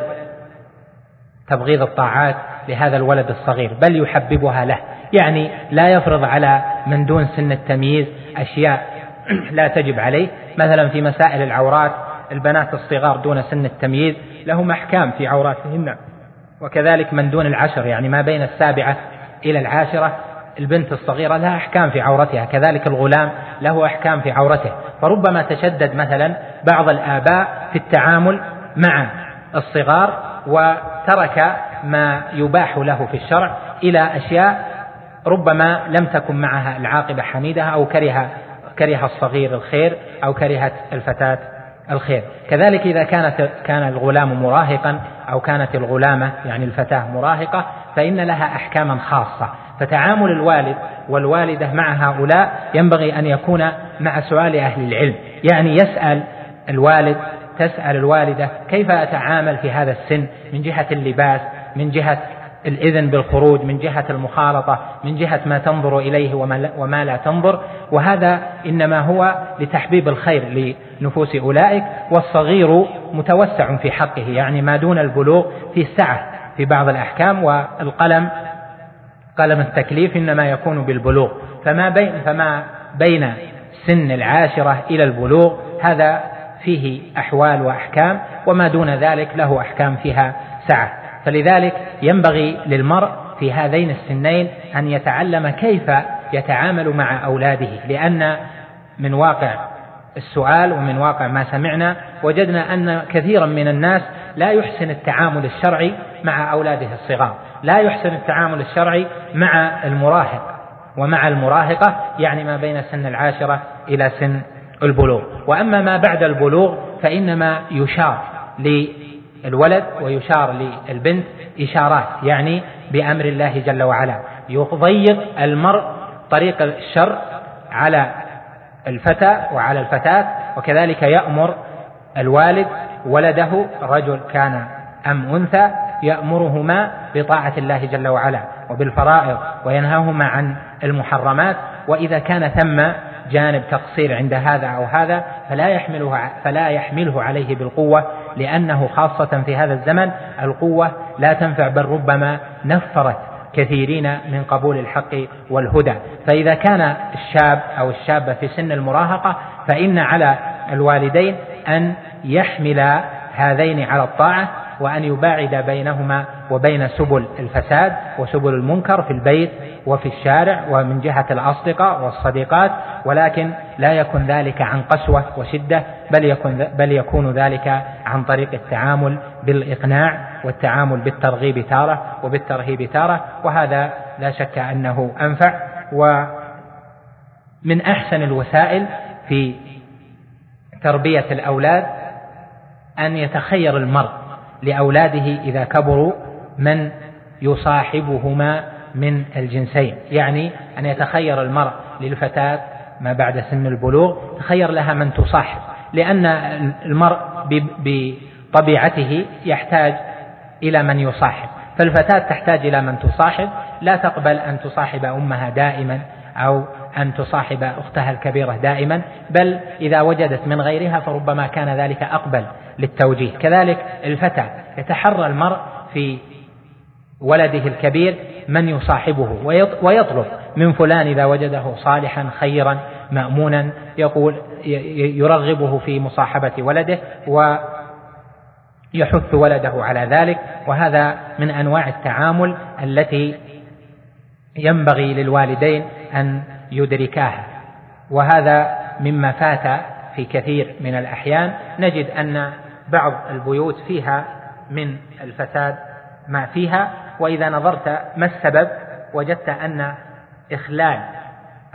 تبغيض الطاعات لهذا الولد الصغير بل يحببها له. يعني لا يفرض على من دون سن التمييز أشياء لا تجب عليه. مثلا في مسائل العورات البنات الصغار دون سن التمييز لهم أحكام في عوراتهن. وكذلك من دون العشر يعني ما بين السابعة إلى العاشرة البنت الصغيرة لها أحكام في عورتها كذلك الغلام له أحكام في عورته. فربما تشدد مثلا بعض الآباء في التعامل مع الصغار وترك ما يباح له في الشرع إلى أشياء ربما لم تكن معها العاقبة حميدة أو كره كره الصغير الخير أو كرهت الفتاة الخير. كذلك إذا كانت كان الغلام مراهقا أو كانت الغلامة يعني الفتاة مراهقة فإن لها أحكاما خاصة. فتعامل الوالد والوالدة مع هؤلاء ينبغي أن يكون مع سؤال أهل العلم. يعني يسأل الوالد تسأل الوالدة كيف أتعامل في هذا السن من جهة اللباس من جهة الإذن بالخروج من جهة المخالطة من جهة ما تنظر إليه وما لا تنظر وهذا إنما هو لتحبيب الخير لنفوس أولئك والصغير متوسع في حقه يعني ما دون البلوغ في سعة في بعض الأحكام والقلم قلم التكليف إنما يكون بالبلوغ. فما بين فما بين سن العاشرة إلى البلوغ هذا فيه أحوال وأحكام وما دون ذلك له أحكام فيها سعة. فلذلك ينبغي للمرء في هذين السنين أن يتعلم كيف يتعامل مع أولاده لأن من واقع السؤال ومن واقع ما سمعنا وجدنا أن كثيرا من الناس لا يحسن التعامل الشرعي مع أولاده الصغار لا يحسن التعامل الشرعي مع المراهق ومع المراهقة يعني ما بين سن العاشرة إلى سن البلوغ. وأما ما بعد البلوغ فإنما يشار للولد ويشار للبنت إشارات يعني بأمر الله جل وعلا. يضيق المرء طريق الشر على الفتى وعلى الفتاة وكذلك يأمر الوالد ولده رجل كان أم أنثى يأمرهما بطاعة الله جل وعلا وبالفرائض وينهاهما عن المحرمات وإذا كان ثم جانب تقصير عند هذا أو هذا فلا يحمله فلا يحمله عليه بالقوة لأنه خاصة في هذا الزمن القوة لا تنفع بل ربما نفرت كثيرين من قبول الحق والهدى. فإذا كان الشاب أو الشابة في سن المراهقة فإن على الوالدين أن يحمل هذين على الطاعة وأن يباعد بينهما وبين سبل الفساد وسبل المنكر في البيت وفي الشارع ومن جهة الأصدقاء والصديقات ولكن لا يكن ذلك عن قسوة وشدة بل يكون, بل يكون ذلك عن طريق التعامل بالإقناع والتعامل بالترغيب تارة وبالترهيب تارة وهذا لا شك أنه أنفع. ومن أحسن الوسائل في تربية الأولاد أن يتخير المرء لأولاده إذا كبروا من يصاحبهما من الجنسين. يعني أن يتخير المرء للفتاة ما بعد سن البلوغ تخير لها من تصاحب. لأن المرء طبيعته يحتاج إلى من يصاحب. فالفتاة تحتاج إلى من تصاحب. لا تقبل أن تصاحب أمها دائما أو أن تصاحب أختها الكبيرة دائما بل إذا وجدت من غيرها فربما كان ذلك أقبل. للتوجيه. كذلك الفتى يتحرى المرء في ولده الكبير من يصاحبه ويطلب من فلان إذا وجده صالحا خيرا مأمونا يقول يرغبه في مصاحبة ولده ويحث ولده على ذلك. وهذا من أنواع التعامل التي ينبغي للوالدين أن يدركاها. وهذا مما فات في كثير من الأحيان نجد أن بعض البيوت فيها من الفساد ما فيها وإذا نظرت ما السبب وجدت أن إخلال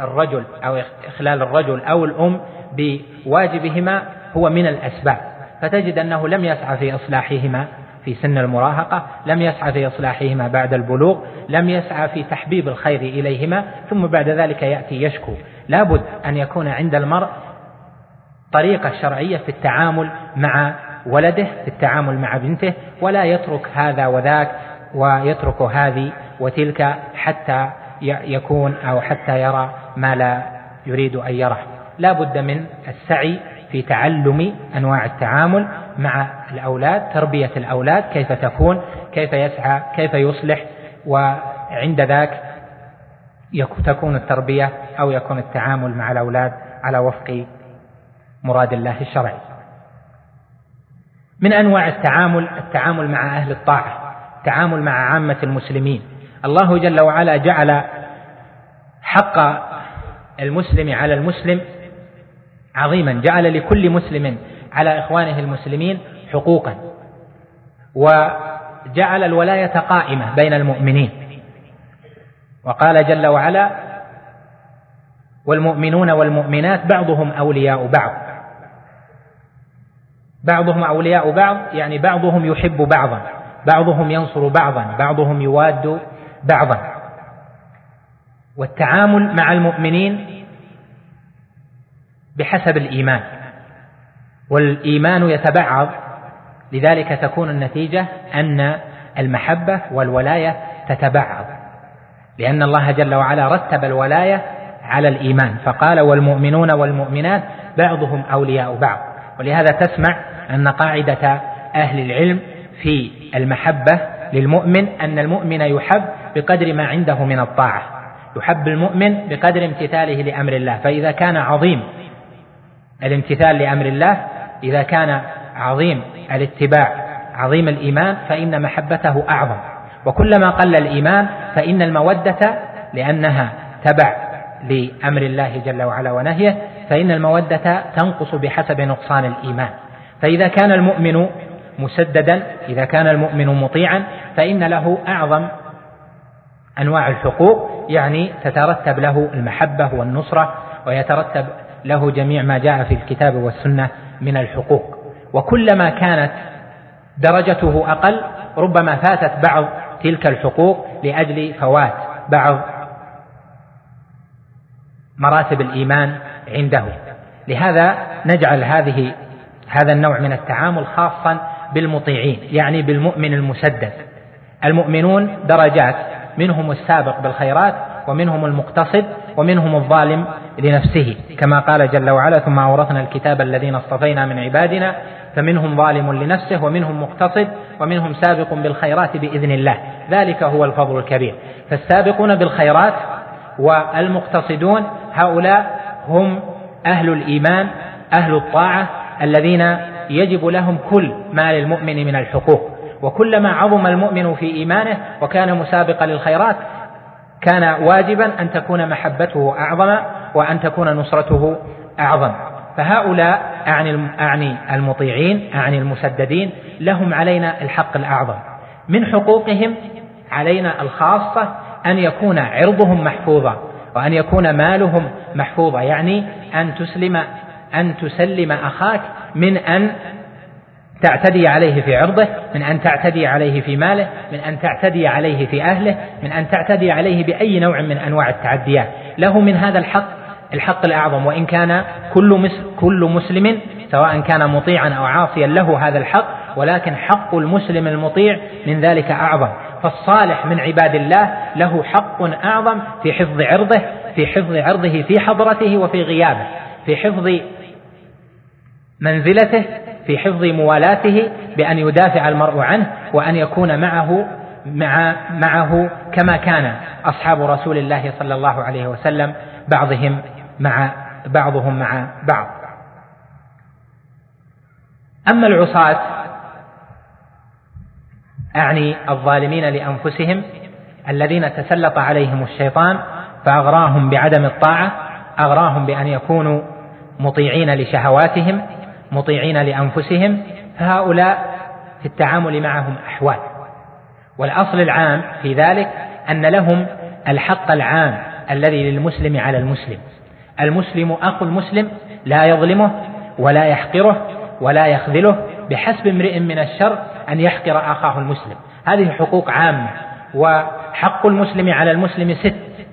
الرجل أو إخلال الرجل أو الأم بواجبهما هو من الأسباب. فتجد أنه لم يسعى في إصلاحهما في سن المراهقة لم يسعى في إصلاحهما بعد البلوغ لم يسعى في تحبيب الخير إليهما ثم بعد ذلك يأتي يشكو. لابد أن يكون عند المرء طريقة شرعية في التعامل مع ولده في التعامل مع بنته ولا يترك هذا وذاك ويترك هذه وتلك حتى يكون أو حتى يرى ما لا يريد أن يره. لا بد من السعي في تعلم أنواع التعامل مع الأولاد تربية الأولاد كيف تكون كيف يسعى كيف يصلح وعند ذاك تكون التربية أو يكون التعامل مع الأولاد على وفق مراد الله الشرعي. من أنواع التعامل التعامل مع أهل الطاعة التعامل مع عامة المسلمين. الله جل وعلا جعل حق المسلم على المسلم عظيما. جعل لكل مسلم على إخوانه المسلمين حقوقا. وجعل الولاية قائمة بين المؤمنين. وقال جل وعلا والمؤمنون والمؤمنات بعضهم أولياء بعض. بعضهم أولياء بعض يعني بعضهم يحب بعضا بعضهم ينصر بعضا بعضهم يواد بعضا. والتعامل مع المؤمنين بحسب الإيمان. والإيمان يتبعض لذلك تكون النتيجة أن المحبة والولاية تتبعض. لأن الله جل وعلا رتب الولاية على الإيمان. فقال والمؤمنون والمؤمنات بعضهم أولياء بعض. ولهذا تسمع أن قاعدة أهل العلم في المحبة للمؤمن أن المؤمن يحب بقدر ما عنده من الطاعة يحب المؤمن بقدر امتثاله لأمر الله فإذا كان عظيم الامتثال لأمر الله إذا كان عظيم الاتباع عظيم الإيمان فإن محبته أعظم. وكلما قل الإيمان فإن المودة لأنها تبع لأمر الله جل وعلا ونهيه فإن المودة تنقص بحسب نقصان الإيمان. فإذا كان المؤمن مسددا إذا كان المؤمن مطيعا فإن له أعظم أنواع الحقوق يعني تترتب له المحبة والنصرة ويترتب له جميع ما جاء في الكتاب والسنة من الحقوق. وكلما كانت درجته أقل ربما فاتت بعض تلك الحقوق لأجل فوات بعض مراتب الإيمان عنده. لهذا نجعل هذه هذا النوع من التعامل خاصا بالمطيعين يعني بالمؤمن المسدد. المؤمنون درجات منهم السابق بالخيرات ومنهم المقتصد ومنهم الظالم لنفسه. كما قال جل وعلا ثم أورثنا الكتاب الذين اصطفينا من عبادنا فمنهم ظالم لنفسه ومنهم مقتصد ومنهم سابق بالخيرات بإذن الله. ذلك هو الفضل الكبير. فالسابقون بالخيرات والمقتصدون هؤلاء هم أهل الإيمان أهل الطاعة الذين يجب لهم كل ما للمؤمن من الحقوق. وكلما عظم المؤمن في إيمانه وكان مسابقا للخيرات كان واجبا أن تكون محبته أعظم وأن تكون نصرته أعظم. فهؤلاء أعني أعني المطيعين أعني المسددين لهم علينا الحق الأعظم. من حقوقهم علينا الخاصة أن يكون عرضهم محفوظا وأن يكون مالهم محفوظا. يعني أن تسلم أن تسلم أخاك من أن تعتدي عليه في عرضه من أن تعتدي عليه في ماله من أن تعتدي عليه في أهله من أن تعتدي عليه بأي نوع من أنواع التعديات. له من هذا الحق الحق الأعظم وإن كان كل كل مسلم سواء كان مطيعا أو عاصيا له هذا الحق ولكن حق المسلم المطيع من ذلك أعظم. فالصالح من عباد الله له حق أعظم في حفظ عرضه في حفظ عرضه في حضرته وفي غيابه في حفظ منزلته في حفظ موالاته بأن يدافع المرء عنه وأن يكون معه مع معه كما كان أصحاب رسول الله صلى الله عليه وسلم بعضهم مع بعضهم مع بعض. أما العصاة أعني الظالمين لأنفسهم الذين تسلط عليهم الشيطان فأغراهم بعدم الطاعة أغراهم بأن يكونوا مطيعين لشهواتهم مطيعين لأنفسهم فهؤلاء في التعامل معهم أحوال. والأصل العام في ذلك أن لهم الحق العام الذي للمسلم على المسلم. المسلم أخو المسلم لا يظلمه ولا يحقره ولا يخذله بحسب امرئ من الشر أن يحقر أخاه المسلم. هذه حقوق عامة وحق المسلم على المسلم ست.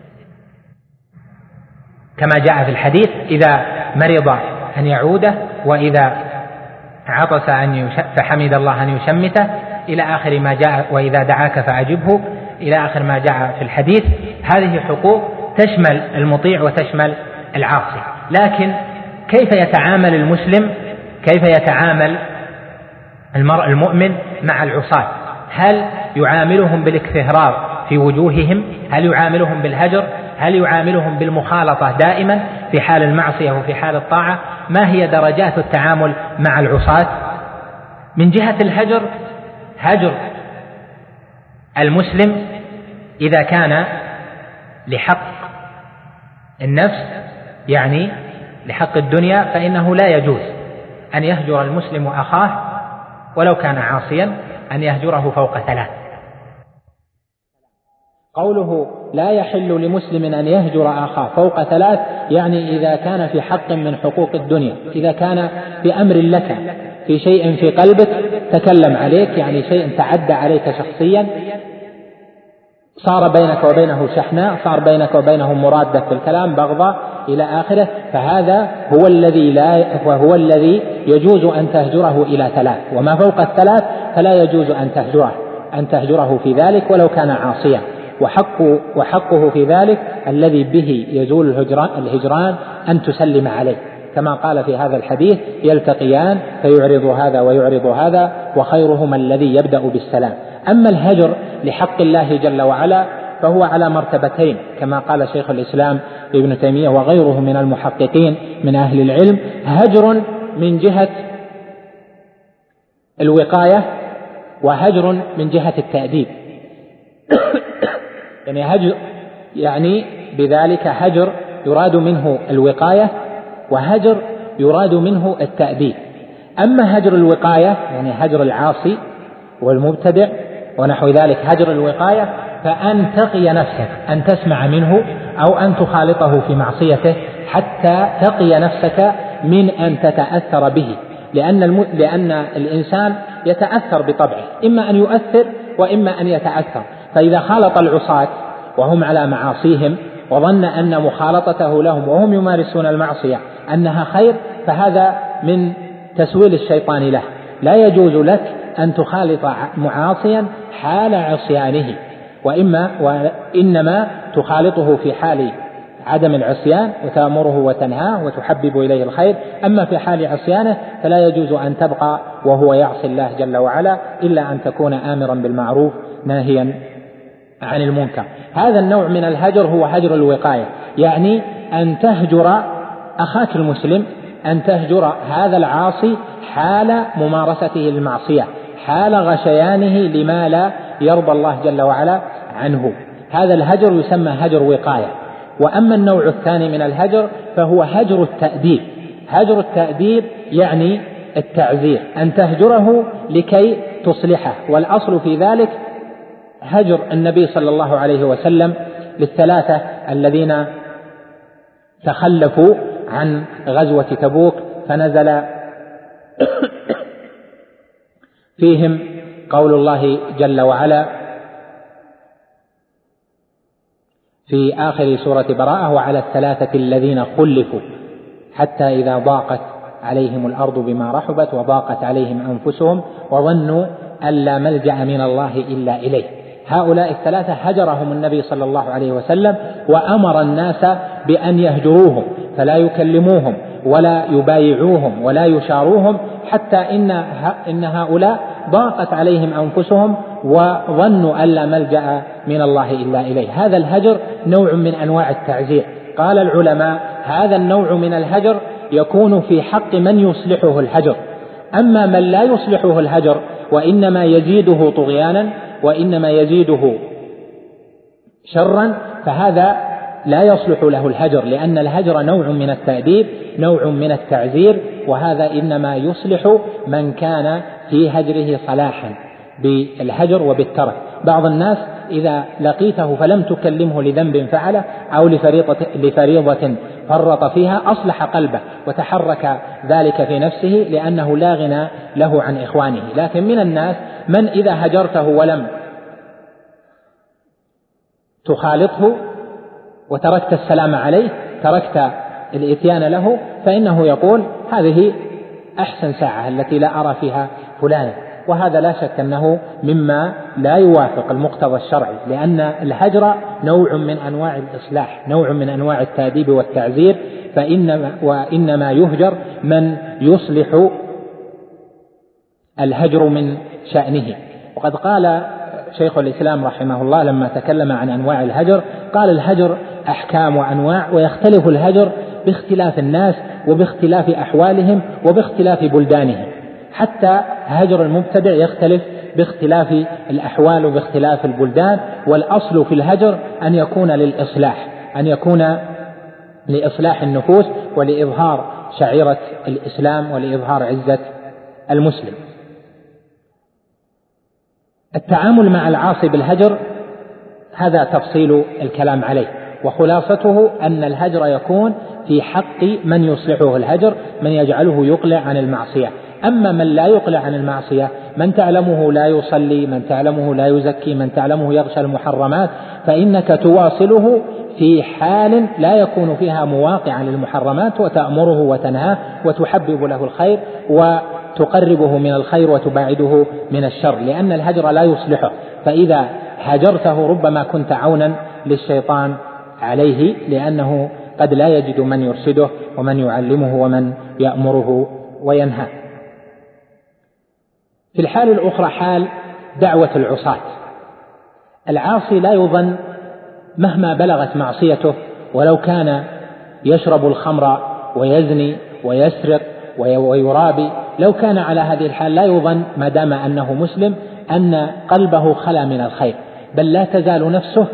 كما جاء في الحديث إذا مرض أن يعوده وإذا عطس أن فحمد الله أن يشمته إلى آخر ما جاء وإذا دعاك فأجبه إلى آخر ما جاء في الحديث. هذه حقوق تشمل المطيع وتشمل العاصي. لكن كيف يتعامل المسلم؟ كيف يتعامل المرء المؤمن مع العصاة؟ هل يعاملهم بالاكتهرار في وجوههم؟ هل يعاملهم بالهجر؟ هل يعاملهم بالمخالطة دائما؟ في حال المعصية وفي حال الطاعة ما هي درجات التعامل مع العصاة؟ من جهة الهجر هجر المسلم إذا كان لحق النفس يعني لحق الدنيا فإنه لا يجوز أن يهجر المسلم أخاه ولو كان عاصيا أن يهجره فوق ثلاث. قوله لا يحل لمسلم أن يهجر أخاه فوق ثلاث يعني إذا كان في حق من حقوق الدنيا إذا كان بأمر لك في شيء في قلبك تكلم عليك يعني شيء تعدى عليك شخصيا صار بينك وبينه شحناء صار بينك وبينه مرادة في الكلام بغضاء إلى آخره فهذا هو الذي لا وهو الذي يجوز أن تهجره إلى ثلاث. وما فوق الثلاث فلا يجوز أن تهجره أن تهجره في ذلك ولو كان عاصيا. وحق وحقه في ذلك الذي به يزول الهجران, الهجران أن تسلم عليه. كما قال في هذا الحديث يلتقيان فيعرض هذا ويعرض هذا وخيرهما الذي يبدأ بالسلام. أما الهجر لحق الله جل وعلا فهو على مرتبتين كما قال شيخ الإسلام ابن تيمية وغيره من المحققين من أهل العلم هجر من جهة الوقاية وهجر من جهة التأديب. يعني هجر يعني بذلك هجر يراد منه الوقاية وهجر يراد منه التأديب أما هجر الوقاية يعني هجر العاصي والمبتدع ونحو ذلك هجر الوقاية فأن تقي نفسك أن تسمع منه أو أن تخالطه في معصيته حتى تقي نفسك من أن تتأثر به. لأن الم... لأن الإنسان يتأثر بطبعه إما أن يؤثر وإما أن يتأثر. فإذا خالط العصاة وهم على معاصيهم وظن أن مخالطته لهم وهم يمارسون المعصية أنها خير فهذا من تسويل الشيطان له. لا يجوز لك أن تخالط معاصيا حال عصيانه وإما وإنما تخالطه في حال عدم العصيان وتأمره وتنهاه وتحبب إليه الخير. أما في حال عصيانه فلا يجوز أن تبقى وهو يعصي الله جل وعلا إلا أن تكون آمرا بالمعروف ناهيا عن المنكر. هذا النوع من الهجر هو هجر الوقاية. يعني أن تهجر أخاك المسلم أن تهجر هذا العاصي حال ممارسته للمعصية حال غشيانه لما لا يرضى الله جل وعلا عنه. هذا الهجر يسمى هجر وقاية. وأما النوع الثاني من الهجر فهو هجر التأديب. هجر التأديب يعني التعزير أن تهجره لكي تصلحه. والأصل في ذلك هجر النبي صلى الله عليه وسلم للثلاثة الذين تخلفوا عن غزوة تبوك فنزل فيهم قول الله جل وعلا في آخر سورة براءة وعلى الثلاثة الذين خلفوا حتى إذا ضاقت عليهم الأرض بما رحبت وضاقت عليهم أنفسهم وظنوا أن لا ملجأ من الله إلا إليه. هؤلاء الثلاثة هجرهم النبي صلى الله عليه وسلم وأمر الناس بأن يهجروهم فلا يكلموهم ولا يبايعوهم ولا يشاروهم حتى إن إن هؤلاء ضاقت عليهم أنفسهم وظنوا أن لا ملجأ من الله إلا إليه. هذا الهجر نوع من أنواع التعزير. قال العلماء هذا النوع من الهجر يكون في حق من يصلحه الهجر. أما من لا يصلحه الهجر وإنما يزيده طغيانا وإنما يزيده شرا فهذا لا يصلح له الهجر لأن الهجر نوع من التأديب نوع من التعزير وهذا إنما يصلح من كان في هجره صلاحا بالهجر وبالترك. بعض الناس إذا لقيته فلم تكلمه لذنب فعله أو لفريضة, لفريضة فرط فيها أصلح قلبه وتحرك ذلك في نفسه لأنه لا غنى له عن إخوانه. لكن من الناس من إذا هجرته ولم تخالطه وتركت السلام عليه تركت الإتيان له فإنه يقول هذه أحسن ساعة التي لا أرى فيها فلانا وهذا لا شك أنه مما لا يوافق المقتضى الشرعي لأن الهجر نوع من أنواع الإصلاح نوع من أنواع التأديب والتعزير فإنما وإنما يهجر من يصلح الهجر من شأنه. وقد قال شيخ الإسلام رحمه الله لما تكلم عن أنواع الهجر قال الهجر أحكام وأنواع ويختلف الهجر باختلاف الناس وباختلاف أحوالهم وباختلاف بلدانهم حتى هجر المبتدع يختلف باختلاف الأحوال وباختلاف البلدان والأصل في الهجر أن يكون للإصلاح أن يكون لإصلاح النفوس ولإظهار شعيرة الإسلام ولإظهار عزة المسلم التعامل مع العاصي بالهجر هذا تفصيل الكلام عليه. وخلاصته أن الهجر يكون في حق من يصلحه الهجر من يجعله يقلع عن المعصية. أما من لا يقلع عن المعصية من تعلمه لا يصلي من تعلمه لا يزكي من تعلمه يغشى المحرمات فإنك تواصله في حال لا يكون فيها مواقعا للمحرمات وتأمره وتنهاه وتحبب له الخير وتقربه من الخير وتباعده من الشر لأن الهجر لا يصلحه. فإذا هجرته ربما كنت عونا للشيطان عليه لأنه قد لا يجد من يرشده ومن يعلمه ومن يأمره وينهاه في الحال الأخرى حال دعوة العصاة. العاصي لا يظن مهما بلغت معصيته ولو كان يشرب الخمر ويزني ويسرق ويرابي لو كان على هذه الحال لا يظن ما دام أنه مسلم أن قلبه خلا من الخير بل لا تزال نفسه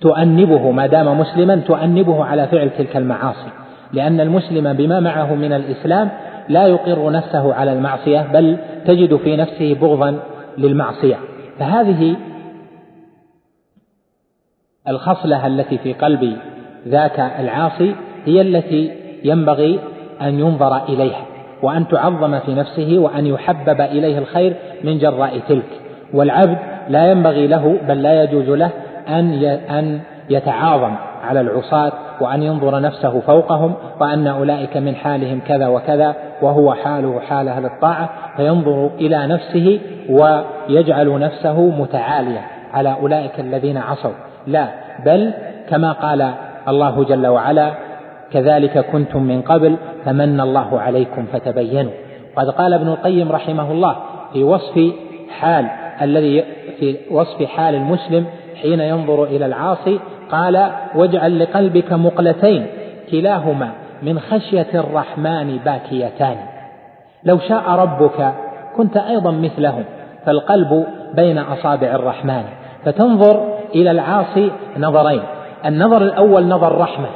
تؤنبه ما دام مسلما تؤنبه على فعل تلك المعاصي لأن المسلم بما معه من الإسلام لا يقر نفسه على المعصية بل تجد في نفسه بغضا للمعصية. فهذه الخصلة التي في قلب ذاك العاصي هي التي ينبغي أن ينظر إليها وأن تعظم في نفسه وأن يحبب إليه الخير من جراء تلك. والعبد لا ينبغي له بل لا يجوز له أن أن يتعاظم على العصاة وأن ينظر نفسه فوقهم وأن أولئك من حالهم كذا وكذا وهو حاله حال أهل الطاعة. فينظر إلى نفسه ويجعل نفسه متعاليا على أولئك الذين عصوا. لا بل كما قال الله جل وعلا كذلك كنتم من قبل فمن الله عليكم فتبينوا. قد قال ابن القيم رحمه الله في وصف حال الذي في وصف حال المسلم حين ينظر إلى العاصي قال واجعل لقلبك مقلتين كلاهما من خشية الرحمن باكيتان. لو شاء ربك كنت أيضا مثلهم فالقلب بين أصابع الرحمن. فتنظر إلى العاصي نظرين النظر الأول نظر رحمة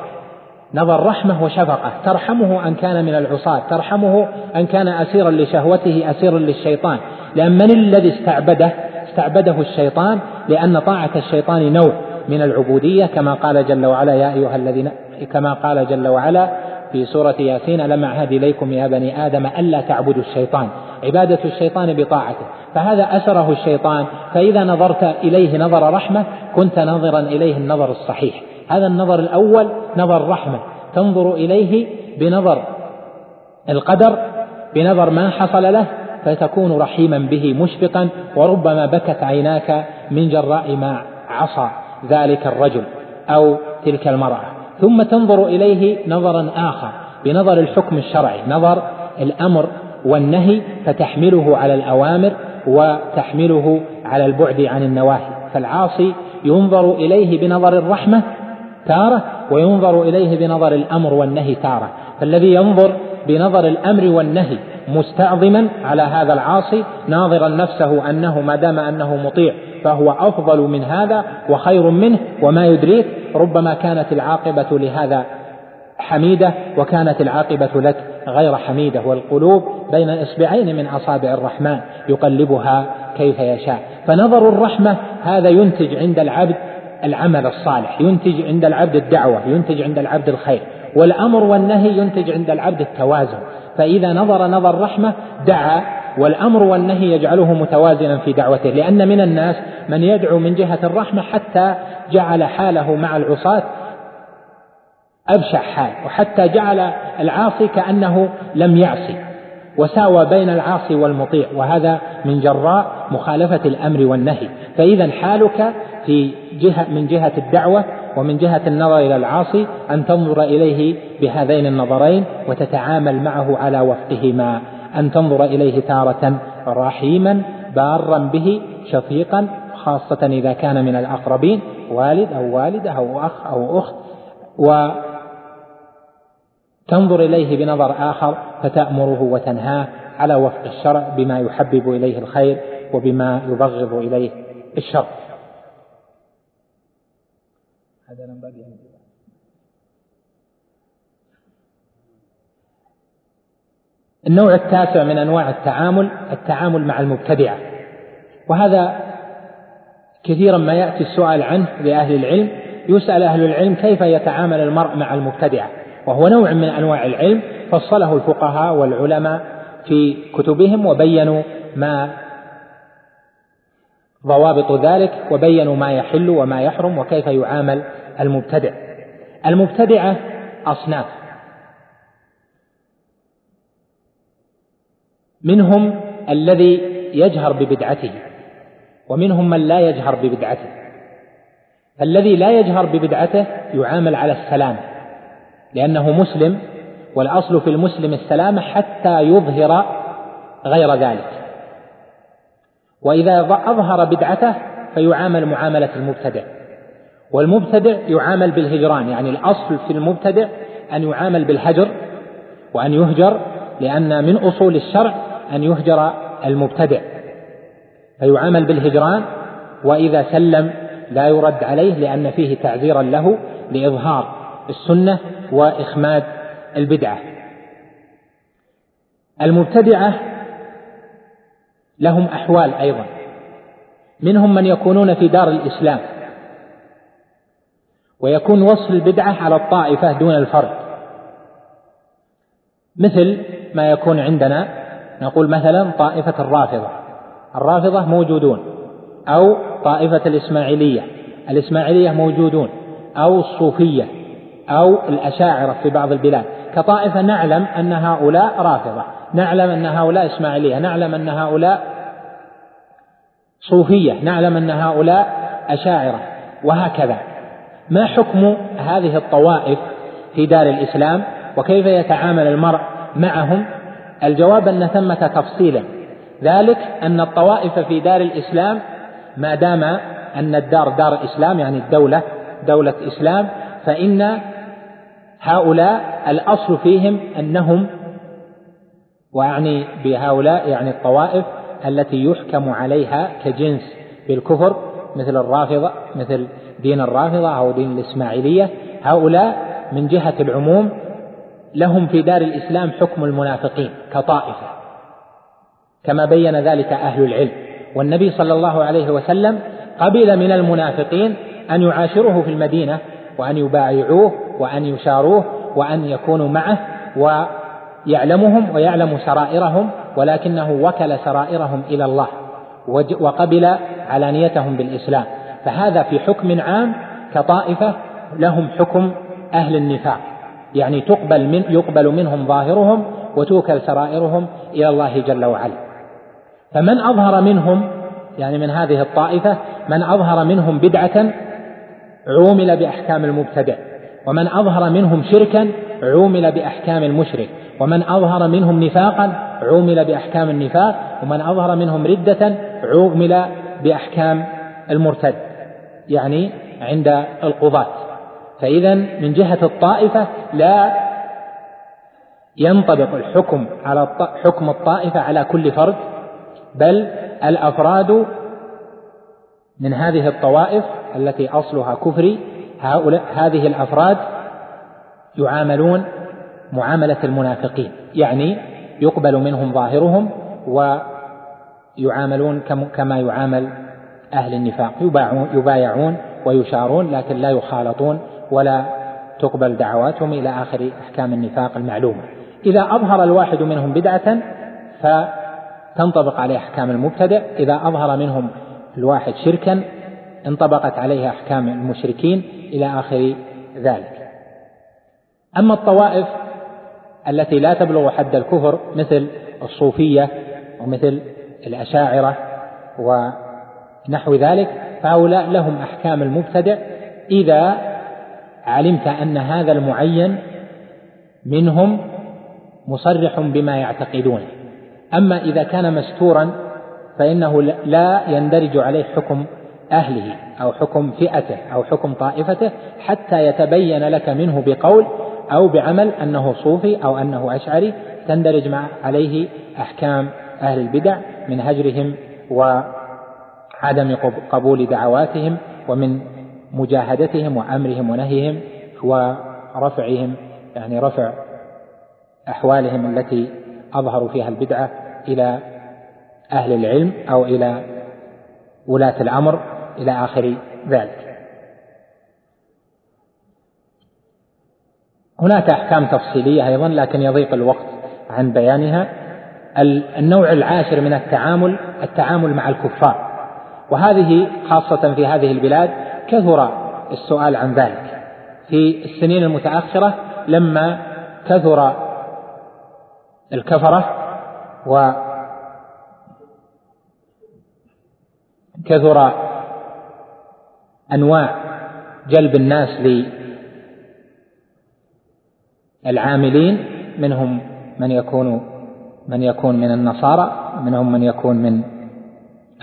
نظر رحمة وشفقة. ترحمه أن كان من العصاة. ترحمه أن كان أسيرا لشهوته أسيرا للشيطان. لأن من الذي استعبده؟ استعبده الشيطان لأن طاعة الشيطان نوع من العبودية كما قال جل وعلا يا أيها الذين كما قال جل وعلا في سورة ياسين ألم أعهد إليكم يا بني آدم ألا تعبدوا الشيطان؟ عبادة الشيطان بطاعته. فهذا أسره الشيطان. فإذا نظرت إليه نظر رحمة كنت ناظرا إليه النظر الصحيح. هذا النظر الأول نظر رحمة. تنظر إليه بنظر القدر بنظر ما حصل له فتكون رحيما به مشفقا وربما بكت عيناك من جراء ما عصى ذلك الرجل أو تلك المرأة. ثم تنظر إليه نظرا آخر بنظر الحكم الشرعي نظر الأمر والنهي فتحمله على الأوامر وتحمله على البعد عن النواهي. فالعاصي ينظر إليه بنظر الرحمة تارة وينظر إليه بنظر الأمر والنهي تارة. فالذي ينظر بنظر الأمر والنهي مستعظما على هذا العاصي ناظرا نفسه أنه ما دام أنه مطيع فهو أفضل من هذا وخير منه وما يدريك. ربما كانت العاقبة لهذا حميدة وكانت العاقبة لك غير حميدة. والقلوب بين إصبعين من أصابع الرحمن يقلبها كيف يشاء. فنظر الرحمة هذا ينتج عند العبد العمل الصالح ينتج عند العبد الدعوة ينتج عند العبد الخير. والأمر والنهي ينتج عند العبد التوازن. فإذا نظر نظر رحمة دعا والأمر والنهي يجعله متوازنا في دعوته. لأن من الناس من يدعو من جهة الرحمة حتى جعل حاله مع العصاة أبشع حال وحتى جعل العاصي كأنه لم يعصي وساوى بين العاصي والمطيع. وهذا من جراء مخالفة الأمر والنهي. فإذا حالك في جهة من جهة الدعوة ومن جهة النظر إلى العاصي أن تنظر إليه بهذين النظرين وتتعامل معه على وفقهما. أن تنظر إليه تارة رحيما بارا به شفيقا خاصة إذا كان من الأقربين والد أو والدة أو أخ أو أخت. وتنظر إليه بنظر آخر فتأمره وتنهاه على وفق الشرع بما يحبب إليه الخير وبما يبغض إليه الشر. هذا ينبغي النوع التاسع من أنواع التعامل التعامل مع المبتدعة. وهذا كثيرا ما يأتي السؤال عنه لأهل العلم. يسأل أهل العلم كيف يتعامل المرء مع المبتدعة. وهو نوع من أنواع العلم. فصله الفقهاء والعلماء في كتبهم وبينوا ما ضوابط ذلك وبينوا ما يحل وما يحرم وكيف يعامل المبتدع. المبتدعة أصناف. منهم الذي يجهر ببدعته ومنهم من لا يجهر ببدعته. الذي لا يجهر ببدعته يعامل على السلامه لأنه مسلم والأصل في المسلم السلامه حتى يظهر غير ذلك. وإذا أظهر بدعته فيعامل معاملة المبتدع. والمبتدع يعامل بالهجران يعني الأصل في المبتدع أن يعامل بالهجر وأن يهجر لأن من أصول الشرع أن يهجر المبتدع. فيعامل بالهجران وإذا سلم لا يرد عليه لأن فيه تعذيرا له لإظهار السنة وإخماد البدعة. المبتدعة لهم أحوال أيضا. منهم من يكونون في دار الإسلام. ويكون وصف البدعة على الطائفة دون الفرد. مثل ما يكون عندنا نقول مثلا طائفة الرافضة. الرافضة موجودون أو طائفة الإسماعيلية. الإسماعيلية موجودون أو الصوفية أو الأشاعرة في بعض البلاد. كطائفة نعلم أن هؤلاء رافضة نعلم أن هؤلاء إسماعيلية نعلم أن هؤلاء صوفية نعلم أن هؤلاء أشاعرة وهكذا. ما حكم هذه الطوائف في دار الإسلام وكيف يتعامل المرء معهم؟ الجواب أن ثمة تفصيلا. ذلك أن الطوائف في دار الإسلام ما دام أن الدار دار إسلام يعني الدولة دولة إسلام فإن هؤلاء الأصل فيهم أنهم وأعني بهؤلاء يعني الطوائف التي يحكم عليها كجنس بالكفر مثل الرافضة مثل دين الرافضة أو دين الإسماعيلية. هؤلاء من جهة العموم لهم في دار الإسلام حكم المنافقين كطائفة كما بين ذلك أهل العلم. والنبي صلى الله عليه وسلم قبل من المنافقين أن يعاشروه في المدينة وأن يبايعوه وأن يشاروه وأن يكونوا معه ويعلمهم ويعلم سرائرهم ولكنه وكل سرائرهم إلى الله وقبل علانيتهم بالإسلام. فهذا في حكم عام كطائفة لهم حكم أهل النفاق. يعني تقبل من يقبل منهم ظاهرهم وتوكل سرائرهم إلى الله جل وعلا. فمن أظهر منهم يعني من هذه الطائفة من أظهر منهم بدعة عومل بأحكام المبتدع. ومن أظهر منهم شركا عومل بأحكام المشرك. ومن أظهر منهم نفاقا عومل بأحكام النفاق. ومن أظهر منهم ردة عومل بأحكام المرتد. يعني عند القضاة. فإذا من جهة الطائفة لا ينطبق الحكم على حكم الطائفة على كل فرد بل الأفراد من هذه الطوائف التي أصلها كفري هؤلاء هذه الأفراد يعاملون معاملة المنافقين يعني يقبل منهم ظاهرهم ويعاملون كما يعامل أهل النفاق. يبايعون ويشارون لكن لا يخالطون ولا تقبل دعواتهم إلى آخر أحكام النفاق المعلومة. إذا أظهر الواحد منهم بدعة فتنطبق عليه أحكام المبتدع. إذا أظهر منهم الواحد شركا انطبقت عليه أحكام المشركين إلى آخر ذلك. أما الطوائف التي لا تبلغ حد الكفر مثل الصوفية ومثل الأشاعرة ونحو ذلك فهؤلاء لهم أحكام المبتدع. إذا علمت أن هذا المعين منهم مصرح بما يعتقدونه أما إذا كان مستورا فإنه لا يندرج عليه حكم أهله أو حكم فئته أو حكم طائفته حتى يتبين لك منه بقول أو بعمل أنه صوفي أو أنه أشعري. تندرج مع عليه أحكام أهل البدع من هجرهم وعدم قبول دعواتهم ومن مجاهدتهم وأمرهم ونهيهم ورفعهم يعني رفع أحوالهم التي أظهروا فيها البدعة إلى أهل العلم أو إلى ولاة الأمر إلى آخر ذلك. هناك أحكام تفصيلية أيضا لكن يضيق الوقت عن بيانها. النوع العاشر من التعامل التعامل مع الكفار. وهذه خاصة في هذه البلاد كثر السؤال عن ذلك. في السنين المتأخرة لما كثر الكفرة وكثر أنواع جلب الناس للعاملين منهم من يكون من يكون من النصارى منهم من يكون من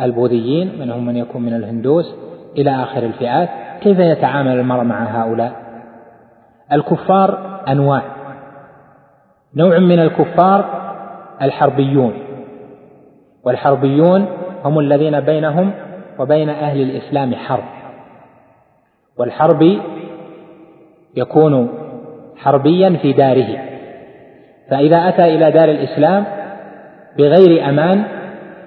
البوذيين منهم من يكون من الهندوس إلى آخر الفئات كيف يتعامل المرء مع هؤلاء؟ الكفار أنواع. نوع من الكفار الحربيون. والحربيون هم الذين بينهم وبين أهل الإسلام حرب. والحربي يكون حربيا في داره. فإذا أتى إلى دار الإسلام بغير أمان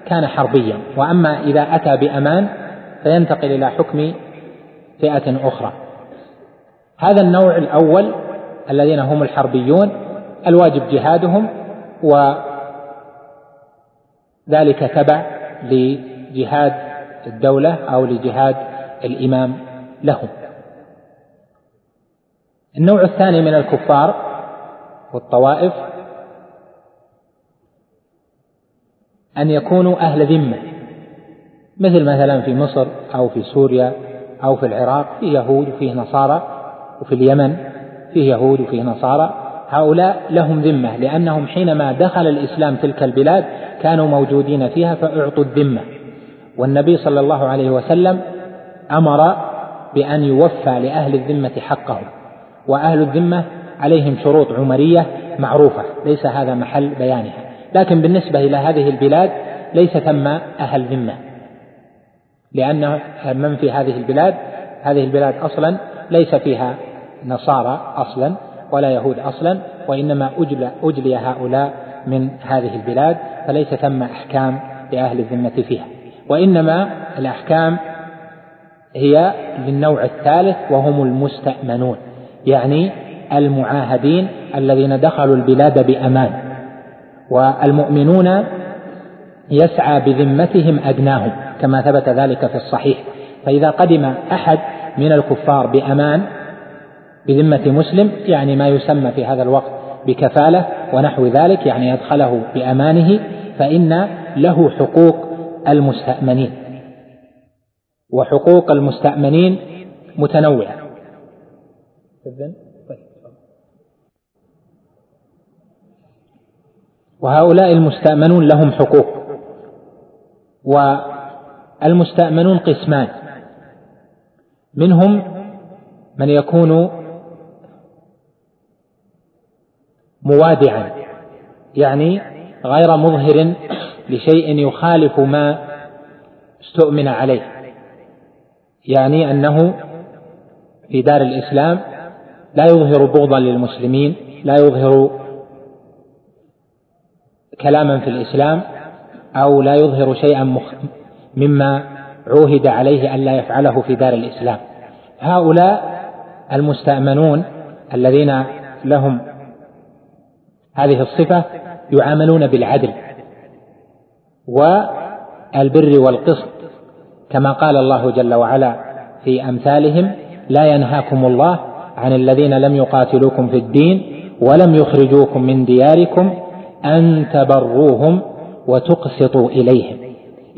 كان حربيا. وأما إذا أتى بأمان فينتقل إلى حكم فئة أخرى. هذا النوع الأول الذين هم الحربيون الواجب جهادهم وذلك تبع لجهاد الدولة أو لجهاد الإمام لهم. النوع الثاني من الكفار والطوائف أن يكونوا أهل ذمة. مثل مثلا في مصر أو في سوريا أو في العراق فيه يهود وفيه نصارى وفي اليمن فيه يهود وفيه نصارى. هؤلاء لهم ذمة لأنهم حينما دخل الإسلام تلك البلاد كانوا موجودين فيها فأعطوا الذمة. والنبي صلى الله عليه وسلم أمر بأن يوفى لأهل الذمة حقهم. وأهل الذمة عليهم شروط عمرية معروفة ليس هذا محل بيانها. لكن بالنسبة إلى هذه البلاد ليس ثم أهل ذمة. لأن من في هذه البلاد؟ هذه البلاد أصلا ليس فيها نصارى أصلا ولا يهود أصلا وإنما أجلى, أجلي هؤلاء من هذه البلاد فليس ثم أحكام لأهل الذمة فيها. وإنما الأحكام هي للنوع الثالث وهم المستأمنون يعني المعاهدين الذين دخلوا البلاد بأمان. والمؤمنون يسعى بذمتهم أدناهم كما ثبت ذلك في الصحيح. فإذا قدم أحد من الكفار بأمان بذمة مسلم يعني ما يسمى في هذا الوقت بكفالة ونحو ذلك يعني أدخله بأمانه فإن له حقوق المستأمنين. وحقوق المستأمنين متنوعة. وهؤلاء المستأمنون لهم حقوق. والمستأمنون قسمان. منهم من يكون موادعا يعني غير مظهر لشيء يخالف ما استؤمن عليه. يعني أنه في دار الإسلام لا يظهر بغضا للمسلمين لا يظهر كلاما في الإسلام أو لا يظهر شيئا مما عوهد عليه الا يفعله في دار الإسلام. هؤلاء المستأمنون الذين لهم هذه الصفة يعاملون بالعدل والبر والقسط كما قال الله جل وعلا في أمثالهم لا ينهاكم الله عن الذين لم يقاتلوكم في الدين ولم يخرجوكم من دياركم أن تبروهم وتقسطوا إليهم.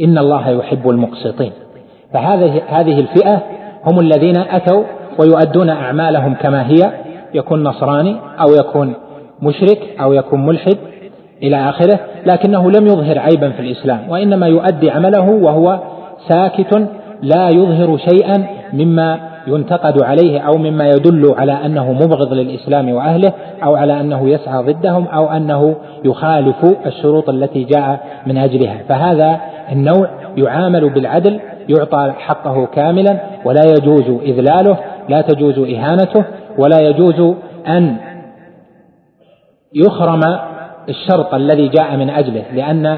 إن الله يحب المقسطين. فهذه هذه الفئة هم الذين أتوا ويؤدون أعمالهم كما هي. يكون نصراني أو يكون مشرك أو يكون ملحد إلى آخره لكنه لم يظهر عيبا في الإسلام وإنما يؤدي عمله وهو ساكت لا يظهر شيئا مما ينتقد عليه أو مما يدل على أنه مبغض للإسلام وأهله أو على أنه يسعى ضدهم أو أنه يخالف الشروط التي جاء من أجلها. فهذا النوع يعامل بالعدل يعطى حقه كاملا ولا يجوز إذلاله لا تجوز إهانته ولا يجوز أن يخرم الشرط الذي جاء من أجله لأن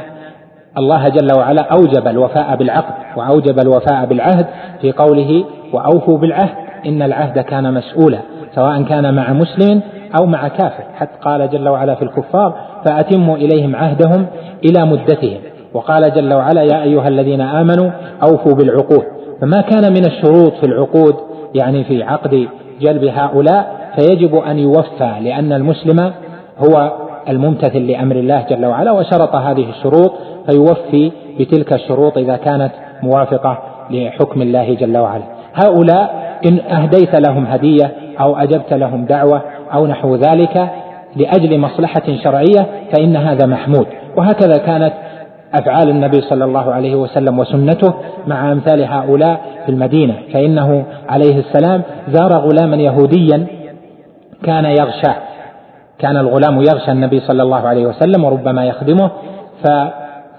الله جل وعلا أوجب الوفاء بالعقد وأوجب الوفاء بالعهد في قوله وأوفوا بالعهد إن العهد كان مسؤولا سواء كان مع مسلم أو مع كافر. حتى قال جل وعلا في الكفار فأتموا إليهم عهدهم إلى مدتهم. وقال جل وعلا يا أيها الذين آمنوا أوفوا بالعقود. فما كان من الشروط في العقود يعني في عقد جلب هؤلاء فيجب أن يوفى لأن المسلم هو الممتثل لأمر الله جل وعلا وشرط هذه الشروط فيوفي بتلك الشروط إذا كانت موافقة لحكم الله جل وعلا. هؤلاء إن أهديت لهم هدية أو أجبت لهم دعوة أو نحو ذلك لأجل مصلحة شرعية فإن هذا محمود. وهكذا كانت أفعال النبي صلى الله عليه وسلم وسنته مع أمثال هؤلاء في المدينة. فإنه عليه السلام زار غلاما يهوديا كان يغشى كان الغلام يغشى النبي صلى الله عليه وسلم وربما يخدمه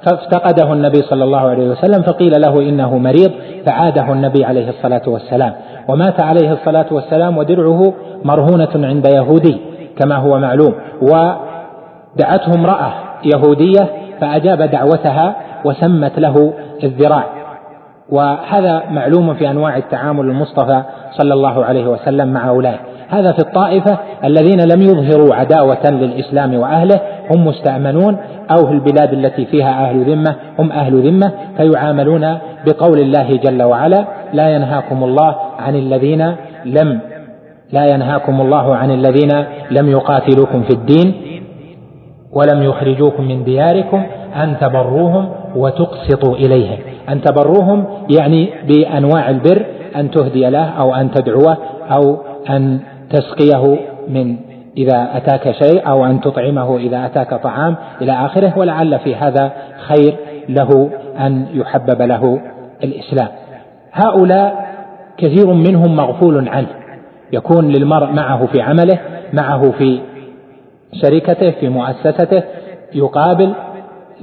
فافتقده النبي صلى الله عليه وسلم فقيل له إنه مريض فعاده النبي عليه الصلاة والسلام. ومات عليه الصلاة والسلام ودرعه مرهونة عند يهودي كما هو معلوم. ودعته امرأة يهودية فأجاب دعوتها وسمت له الذراع. وهذا معلوم في أنواع التعامل المصطفى صلى الله عليه وسلم مع اولئك هذا في الطائفة الذين لم يظهروا عداوة للإسلام وأهله هم مستأمنون أو في البلاد التي فيها أهل ذمة هم أهل ذمة فيعاملون بقول الله جل وعلا لا ينهاكم الله عن الذين لم لا ينهاكم الله عن الذين لم يقاتلوكم في الدين ولم يخرجوكم من دياركم أن تبروهم وتقسطوا إليهم. أن تبروهم يعني بأنواع البر أن تهدي له أو أن تدعوه أو أن تسقيه من إذا أتاك شيء أو أن تطعمه إذا أتاك طعام إلى آخره ولعل في هذا خير له أن يحبب له الإسلام. هؤلاء كثير منهم مغفول عنه. يكون للمرء معه في عمله معه في شركته في مؤسسته يقابل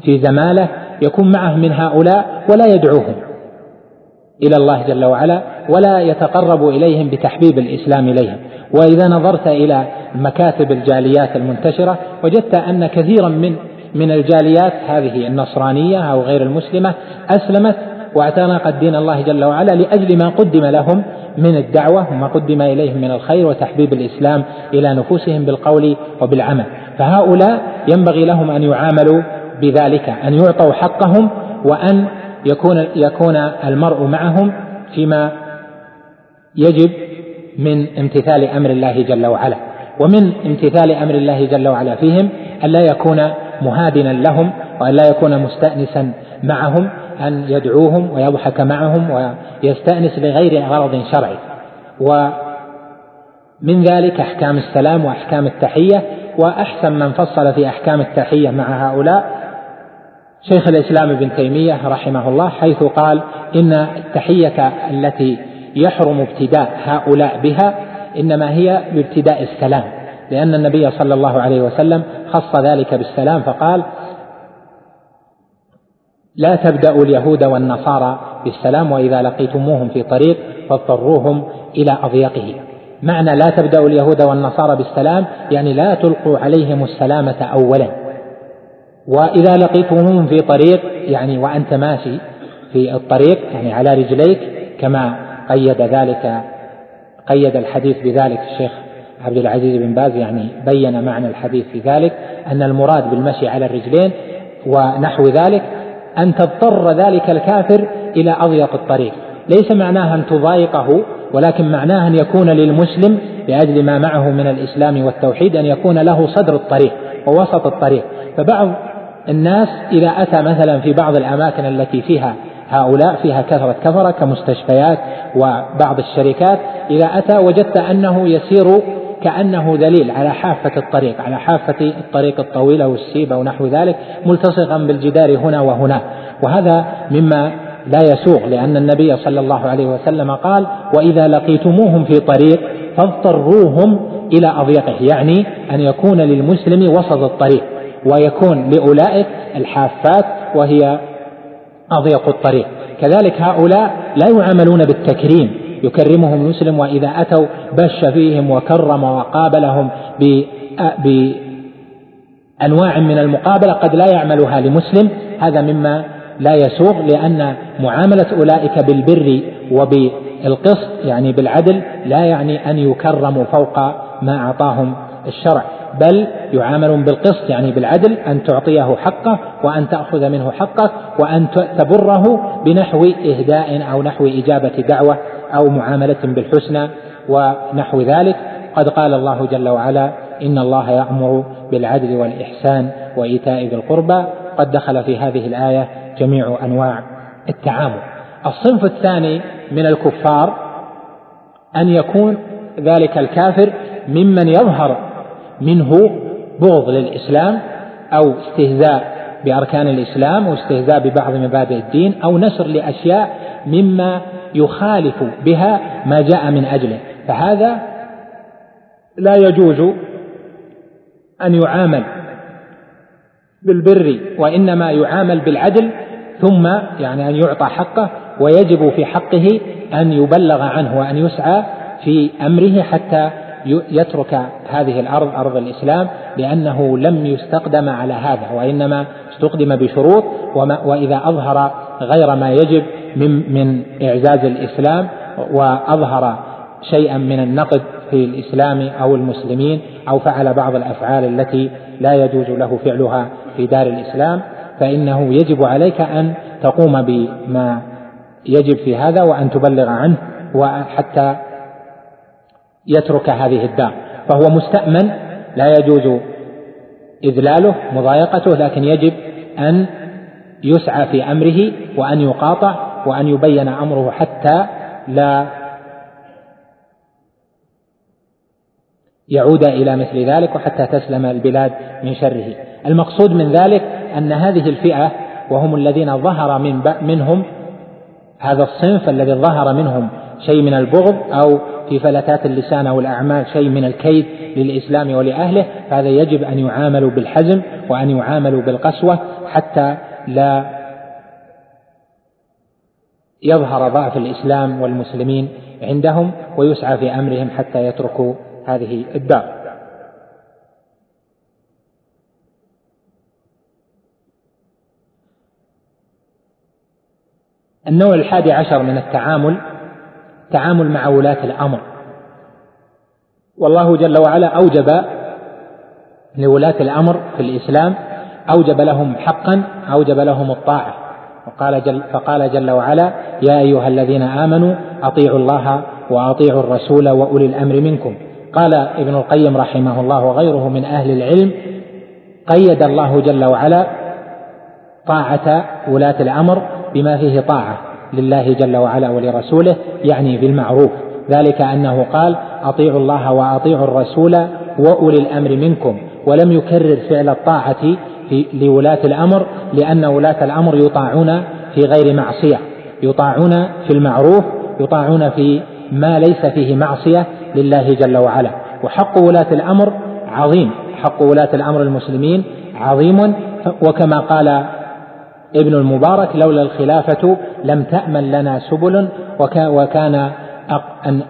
في زماله يكون معه من هؤلاء ولا يدعوهم إلى الله جل وعلا ولا يتقرب إليهم بتحبيب الإسلام إليهم. وإذا نظرت إلى مكاتب الجاليات المنتشرة وجدت أن كثيرا من من الجاليات هذه النصرانية أو غير المسلمة أسلمت واعتنقت دين الله جل وعلا لأجل ما قدم لهم من الدعوة وما قدم إليهم من الخير وتحبيب الإسلام إلى نفوسهم بالقول وبالعمل. فهؤلاء ينبغي لهم أن يعاملوا بذلك أن يعطوا حقهم وأن يكون يكون المرء معهم فيما يجب من امتثال أمر الله جل وعلا ومن امتثال أمر الله جل وعلا فيهم أن لا يكون مهادنا لهم وأن لا يكون مستأنسا معهم أن يدعوهم ويضحك معهم ويستأنس لغير غرض شرعي. ومن ذلك أحكام السلام وأحكام التحية وأحسن من فصل في أحكام التحية مع هؤلاء. شيخ الإسلام ابن تيمية رحمه الله حيث قال إن التحية التي يحرم ابتداء هؤلاء بها إنما هي بابتداء السلام. لأن النبي صلى الله عليه وسلم خص ذلك بالسلام فقال لا تبدأوا اليهود والنصارى بالسلام وإذا لقيتموهم في طريق فاضطروهم إلى أضيقه. معنى لا تبدأوا اليهود والنصارى بالسلام يعني لا تلقوا عليهم السلامة أولا. وإذا لقيتموهم في طريق يعني وأنت ماشي في الطريق يعني على رجليك كما قيد ذلك قيد الحديث بذلك الشيخ عبد العزيز بن باز يعني بين معنى الحديث في ذلك أن المراد بالمشي على الرجلين ونحو ذلك أن تضطر ذلك الكافر إلى أضيق الطريق. ليس معناها أن تضايقه ولكن معناها أن يكون للمسلم لأجل ما معه من الإسلام والتوحيد أن يكون له صدر الطريق ووسط الطريق. فبعض الناس إذا أتى مثلا في بعض الأماكن التي فيها هؤلاء فيها كثرة كفرة كمستشفيات وبعض الشركات. إذا أتى وجدت أنه يسير كأنه ذليل على حافة الطريق على حافة الطريق الطويلة والسيبة ونحو ذلك ملتصقا بالجدار هنا وهنا. وهذا مما لا يسوغ لأن النبي صلى الله عليه وسلم قال وإذا لقيتموهم في طريق فاضطروهم إلى أضيقه. يعني أن يكون للمسلم وسط الطريق ويكون لأولئك الحافات وهي أضيق الطريق. كذلك هؤلاء لا يعاملون بالتكريم. يكرمهم المسلم وإذا أتوا بش فيهم وكرم وقابلهم بأنواع من المقابلة قد لا يعملها لمسلم. هذا مما لا يسوغ لأن معاملة أولئك بالبر وبالقسط يعني بالعدل لا يعني أن يكرموا فوق ما أعطاهم الشرع. بل يعاملون بالقسط يعني بالعدل أن تعطيه حقه وأن تأخذ منه حقه وأن تبره بنحو إهداء أو نحو إجابة دعوة أو معاملة بالحسنى ونحو ذلك. قد قال الله جل وعلا إن الله يأمر بالعدل والإحسان وإيتاء ذي القربى. قد دخل في هذه الآية جميع أنواع التعامل. الصنف الثاني من الكفار أن يكون ذلك الكافر ممن يظهر منه بغض للإسلام أو استهزاء بأركان الإسلام واستهزاء ببعض مبادئ الدين أو نشر لأشياء مما يخالف بها ما جاء من أجله. فهذا لا يجوز أن يعامل بالبر وإنما يعامل بالعدل ثم يعني أن يعطى حقه ويجب في حقه أن يبلغ عنه وأن يسعى في أمره حتى يترك هذه الأرض أرض الإسلام لأنه لم يستقدم على هذا وإنما استقدم بشروط وإذا أظهر غير ما يجب من من إعزاز الإسلام وأظهر شيئا من النقد في الإسلام أو المسلمين أو فعل بعض الأفعال التي لا يجوز له فعلها في دار الإسلام فإنه يجب عليك أن تقوم بما يجب في هذا وأن تبلغ عنه وحتى يترك هذه الدار. فهو مستأمن لا يجوز إذلاله مضايقته لكن يجب أن يسعى في أمره وأن يقاطع وأن يبين أمره حتى لا يعود إلى مثل ذلك وحتى تسلم البلاد من شره. المقصود من ذلك أن هذه الفئة وهم الذين ظهر من منهم هذا الصنف الذي ظهر منهم شيء من البغض أو في فلتات اللسان أو الأعمال شيء من الكيد للإسلام ولأهله فهذا يجب أن يعاملوا بالحزم وأن يعاملوا بالقسوة حتى لا يظهر ضعف الإسلام والمسلمين عندهم ويسعى في أمرهم حتى يتركوا هذه الدار. النوع الحادي عشر من التعامل التعامل مع ولاة الأمر. والله جل وعلا أوجب لولاة الأمر في الإسلام أوجب لهم حقا أوجب لهم الطاعة. وقال جل فقال جل وعلا يا أيها الذين آمنوا أطيعوا الله وأطيعوا الرسول وأولي الأمر منكم. قال ابن القيم رحمه الله وغيره من أهل العلم قيد الله جل وعلا طاعة ولاة الأمر بما فيه طاعة. لله جل وعلا ولرسوله يعني بالمعروف. ذلك أنه قال أطيعوا الله وأطيعوا الرسول وأولي الأمر منكم. ولم يكرر فعل الطاعة لولاة الأمر لأن ولاة الأمر يطاعون في غير معصية. يطاعون في المعروف يطاعون في ما ليس فيه معصية لله جل وعلا. وحق ولاة الأمر عظيم. حق ولاة الأمر المسلمين عظيم. وكما قال ابن المبارك لولا الخلافة لم تأمن لنا سبل وكان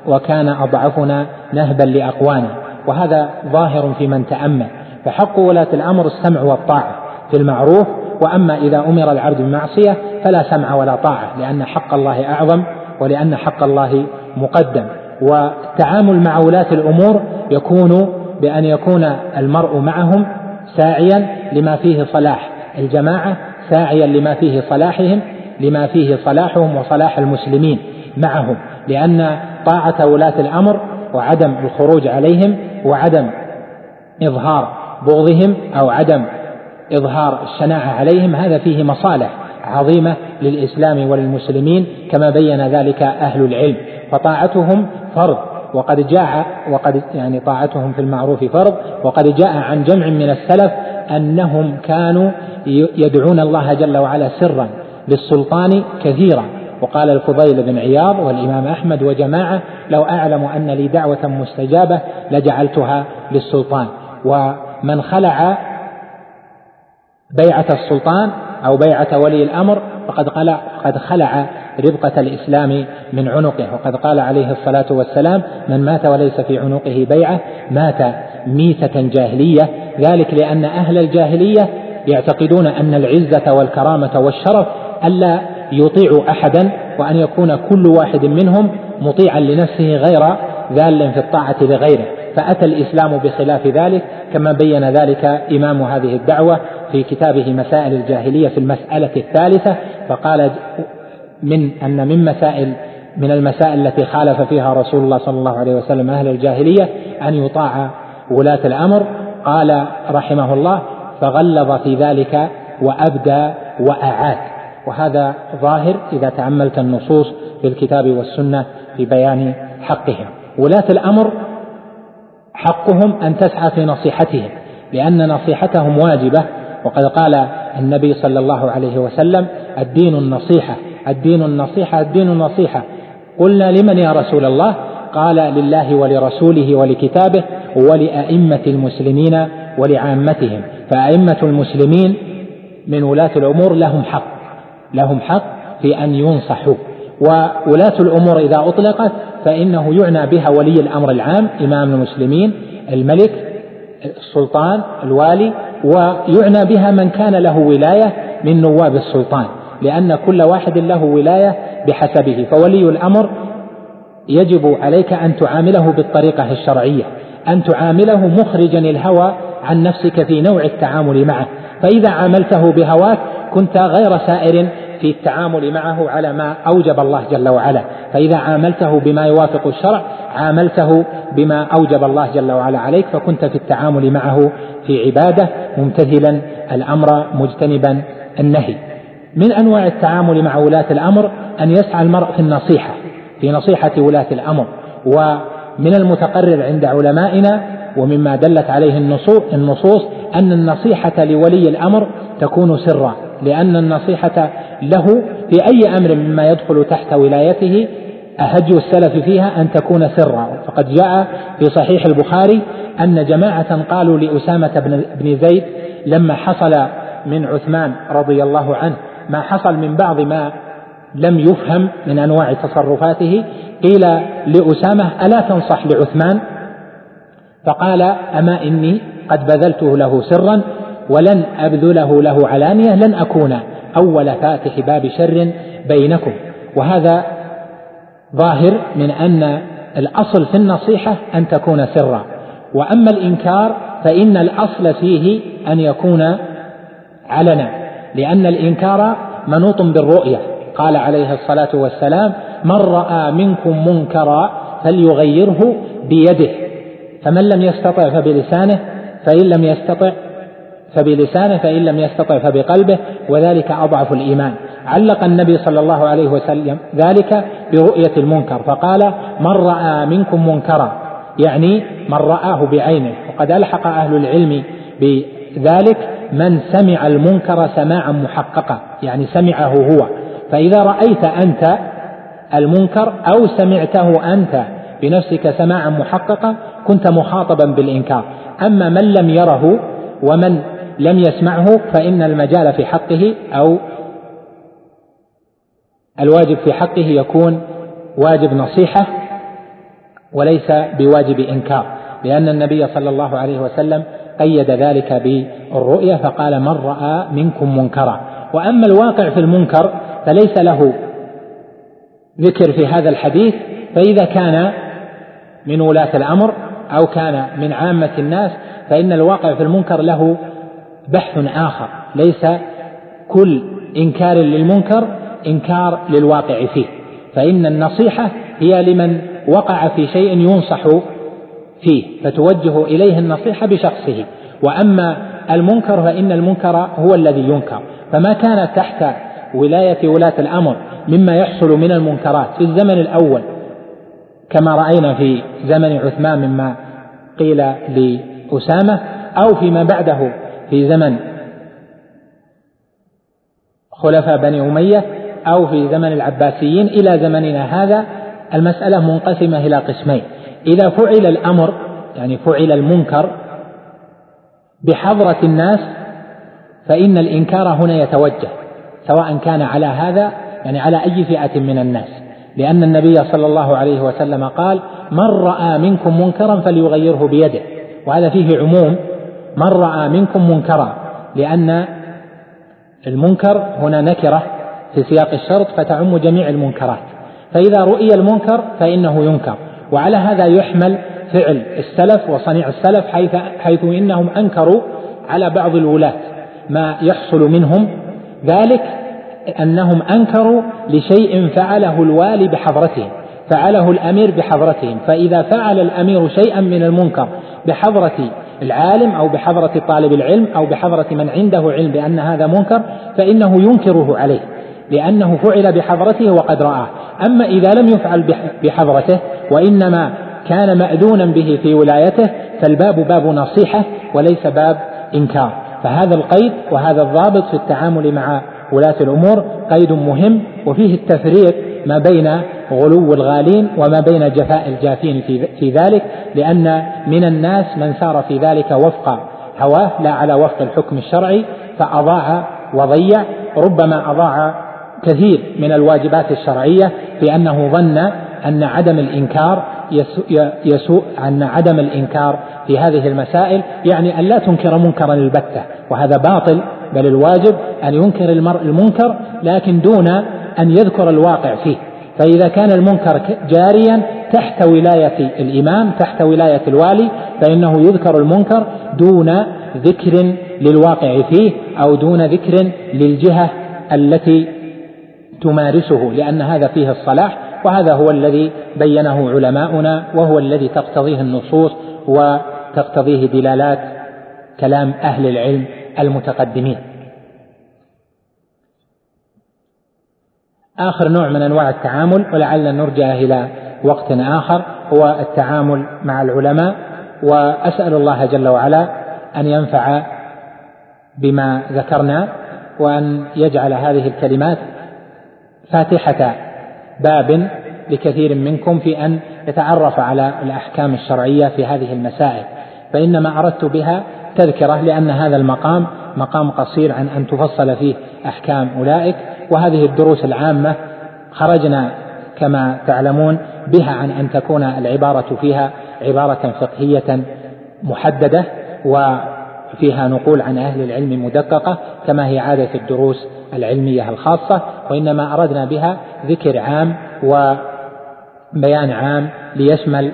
وكان أضعفنا نهبا لأقوانه وهذا ظاهر في من تأمل. فحق ولاة الأمر السمع والطاعة في المعروف. وأما إذا أمر العبد بمعصية فلا سمع ولا طاعة لأن حق الله أعظم ولأن حق الله مقدم. والتعامل مع ولاة الأمور يكون بأن يكون المرء معهم ساعيا لما فيه صلاح الجماعة ساعيا لما فيه صلاحهم لما فيه صلاحهم وصلاح المسلمين معهم لأن طاعة ولاة الأمر وعدم الخروج عليهم وعدم إظهار بغضهم أو عدم إظهار الشناعة عليهم هذا فيه مصالح عظيمة للإسلام وللمسلمين كما بين ذلك أهل العلم. فطاعتهم فرض. وقد جاء وقد يعني طاعتهم في المعروف فرض وقد جاء عن جمع من السلف أنهم كانوا يدعون الله جل وعلا سرا للسلطان كثيرا. وقال الفضيل بن عياض والإمام أحمد وجماعة لو أعلم أن لي دعوة مستجابة لجعلتها للسلطان. ومن خلع بيعة السلطان أو بيعة ولي الأمر فقد خلع قد خلع ربقة الإسلام من عنقه. وقد قال عليه الصلاة والسلام من مات وليس في عنقه بيعة مات ميتة جاهلية. ذلك لأن أهل الجاهلية يعتقدون أن العزة والكرامة والشرف ألا يطيعوا أحدا وأن يكون كل واحد منهم مطيعا لنفسه غير ذال في الطاعة لغيره. فأتى الإسلام بخلاف ذلك كما بين ذلك إمام هذه الدعوة في كتابه مسائل الجاهلية في المسألة الثالثة. فقال من أن من مسائل من المسائل التي خالف فيها رسول الله صلى الله عليه وسلم أهل الجاهلية أن يطاع ولاة الأمر. قال رحمه الله فغلظ في ذلك وأبدى وأعاد. وهذا ظاهر إذا تأملت النصوص في الكتاب والسنة في بيان حقهم. ولاة الأمر حقهم أن تسعى في نصيحتهم لأن نصيحتهم واجبة. وقد قال النبي صلى الله عليه وسلم الدين النصيحة الدين النصيحة الدين النصيحة. قلنا لمن يا رسول الله؟ قال لله ولرسوله ولكتابه ولأئمة المسلمين ولعامتهم. فأئمة المسلمين من ولاة الأمور لهم حق لهم حق في أن ينصحوا. وولاة الأمور إذا أطلقت فإنه يعنى بها ولي الأمر العام إمام المسلمين الملك السلطان الوالي ويعنى بها من كان له ولاية من نواب السلطان. لأن كل واحد له ولاية بحسبه. فولي الأمر يجب عليك أن تعامله بالطريقة الشرعية أن تعامله مخرجا الهوى عن نفسك في نوع التعامل معه. فإذا عاملته بهواك كنت غير سائر في التعامل معه على ما أوجب الله جل وعلا. فإذا عاملته بما يوافق الشرع عاملته بما أوجب الله جل وعلا عليك فكنت في التعامل معه في عبادة ممتثلا الأمر مجتنبا النهي. من أنواع التعامل مع ولاة الأمر أن يسعى المرء في النصيحة في نصيحة ولاة الأمر. ومن المتقرر عند علمائنا ومما دلت عليه النصوص أن النصيحة لولي الأمر تكون سرا لأن النصيحة له في أي أمر مما يدخل تحت ولايته أهج السلف فيها أن تكون سرا. فقد جاء في صحيح البخاري أن جماعة قالوا لأسامة بن زيد لما حصل من عثمان رضي الله عنه ما حصل من بعض ما لم يفهم من أنواع تصرفاته قيل لأسامة ألا تنصح لعثمان؟ فقال أما إني قد بذلته له سرا ولن أبذله له علانية لن أكون أول فاتح باب شر بينكم. وهذا ظاهر من أن الأصل في النصيحة أن تكون سرا. وأما الإنكار فإن الأصل فيه أن يكون علنا. لأن الإنكار منوط بالرؤية. قال عليه الصلاة والسلام من رأى منكم منكرا فليغيره بيده. فمن لم يستطع فبلسانه فإن لم يستطع فبلسانه فإن لم يستطع فبقلبه وذلك أضعف الإيمان. علق النبي صلى الله عليه وسلم ذلك برؤية المنكر فقال من رأى منكم منكرا؟ يعني من رآه بعينه. وقد ألحق أهل العلم بذلك من سمع المنكر سماعا محققا يعني سمعه هو. فإذا رأيت أنت المنكر أو سمعته أنت بنفسك سماعا محققا كنت مخاطبا بالإنكار. أما من لم يره ومن لم يسمعه فإن المجال في حقه أو الواجب في حقه يكون واجب نصيحة وليس بواجب إنكار. لأن النبي صلى الله عليه وسلم قيد ذلك بالرؤية فقال من رأى منكم منكرا. وأما الواقع في المنكر فليس له ذكر في هذا الحديث فإذا كان من ولاة الأمر أو كان من عامة الناس فإن الواقع في المنكر له بحث آخر ليس كل إنكار للمنكر إنكار للواقع فيه. فإن النصيحة هي لمن وقع في شيء ينصح فيه فتوجه إليه النصيحة بشخصه. وأما المنكر فإن المنكر هو الذي ينكر. فما كان تحت ولاية ولاة الأمر مما يحصل من المنكرات في الزمن الأول كما رأينا في زمن عثمان مما قيل لأسامة أو فيما بعده في زمن خلفاء بني أمية أو في زمن العباسيين إلى زمننا هذا المسألة منقسمة إلى قسمين. إذا فعل الأمر يعني فعل المنكر بحضرة الناس فإن الإنكار هنا يتوجه سواء كان على هذا يعني على أي فئة من الناس. لأن النبي صلى الله عليه وسلم قال من رأى منكم منكرا فليغيره بيده. وهذا فيه عموم من رأى منكم منكرا. لأن المنكر هنا نكرة في سياق الشرط فتعم جميع المنكرات. فإذا رؤي المنكر فإنه ينكر. وعلى هذا يحمل فعل السلف وصنيع السلف حيث, حيث إنهم أنكروا على بعض الولاة ما يحصل منهم. ذلك أنهم أنكروا لشيء فعله الوالي بحضرتهم فعله الأمير بحضرتهم فإذا فعل الأمير شيئا من المنكر بحضرة العالم أو بحضرة طالب العلم أو بحضرة من عنده علم بأن هذا منكر فإنه ينكره عليه. لأنه فعل بحضرته وقد رآه أما إذا لم يفعل بحضرته وإنما كان مأذونا به في ولايته فالباب باب نصيحة وليس باب إنكار. فهذا القيد وهذا الضابط في التعامل مع ولاة الأمور قيد مهم وفيه التفريق ما بين غلو الغالين وما بين جفاء الجافين في, ذلك لأن من الناس من سار في ذلك وفق هواه لا على وفق الحكم الشرعي فأضاع وضيع ربما أضاع كثير من الواجبات الشرعية بأنه ظن أن عدم الإنكار يسوء أن عدم الإنكار في هذه المسائل يعني أن لا تنكر منكرا البتة وهذا باطل بل الواجب أن ينكر المرء المنكر لكن دون أن يذكر الواقع فيه. فإذا كان المنكر جاريا تحت ولاية الإمام تحت ولاية الوالي فإنه يذكر المنكر دون ذكر للواقع فيه أو دون ذكر للجهة التي تمارسه لأن هذا فيه الصلاح وهذا هو الذي بينه علماؤنا وهو الذي تقتضيه النصوص وتقتضيه دلالات كلام أهل العلم المتقدمين. آخر نوع من أنواع التعامل ولعل نرجع إلى وقت آخر هو التعامل مع العلماء وأسأل الله جل وعلا أن ينفع بما ذكرنا وأن يجعل هذه الكلمات فاتحة باب لكثير منكم في أن يتعرف على الأحكام الشرعية في هذه المسائل فإنما أردت بها تذكرة لأن هذا المقام مقام قصير عن أن تفصل فيه أحكام أولئك وهذه الدروس العامة خرجنا كما تعلمون بها عن أن تكون العبارة فيها عبارة فقهية محددة وفيها نقول عن أهل العلم مدققة كما هي عادة الدروس العلمية الخاصة وإنما أردنا بها ذكر عام وبيان عام ليشمل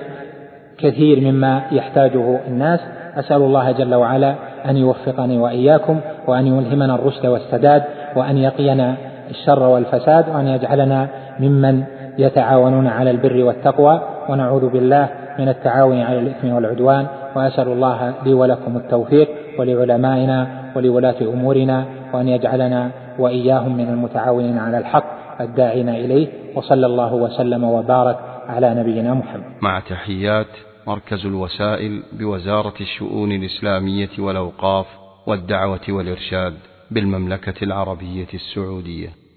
كثير مما يحتاجه الناس. أسأل الله جل وعلا أن يوفقني وإياكم وأن يلهمنا الرشد والسداد وأن يقينا الشر والفساد وأن يجعلنا ممن يتعاونون على البر والتقوى. ونعوذ بالله من التعاون على الإثم والعدوان. وأسأل الله لي ولكم التوفيق ولعلمائنا ولولاة أمورنا وأن يجعلنا وإياهم من المتعاونين على الحق الداعين إليه وصلى الله وسلم وبارك على نبينا محمد. مع تحيات مركز الوسائل بوزارة الشؤون الإسلامية والأوقاف والدعوة والإرشاد بالمملكة العربية السعودية.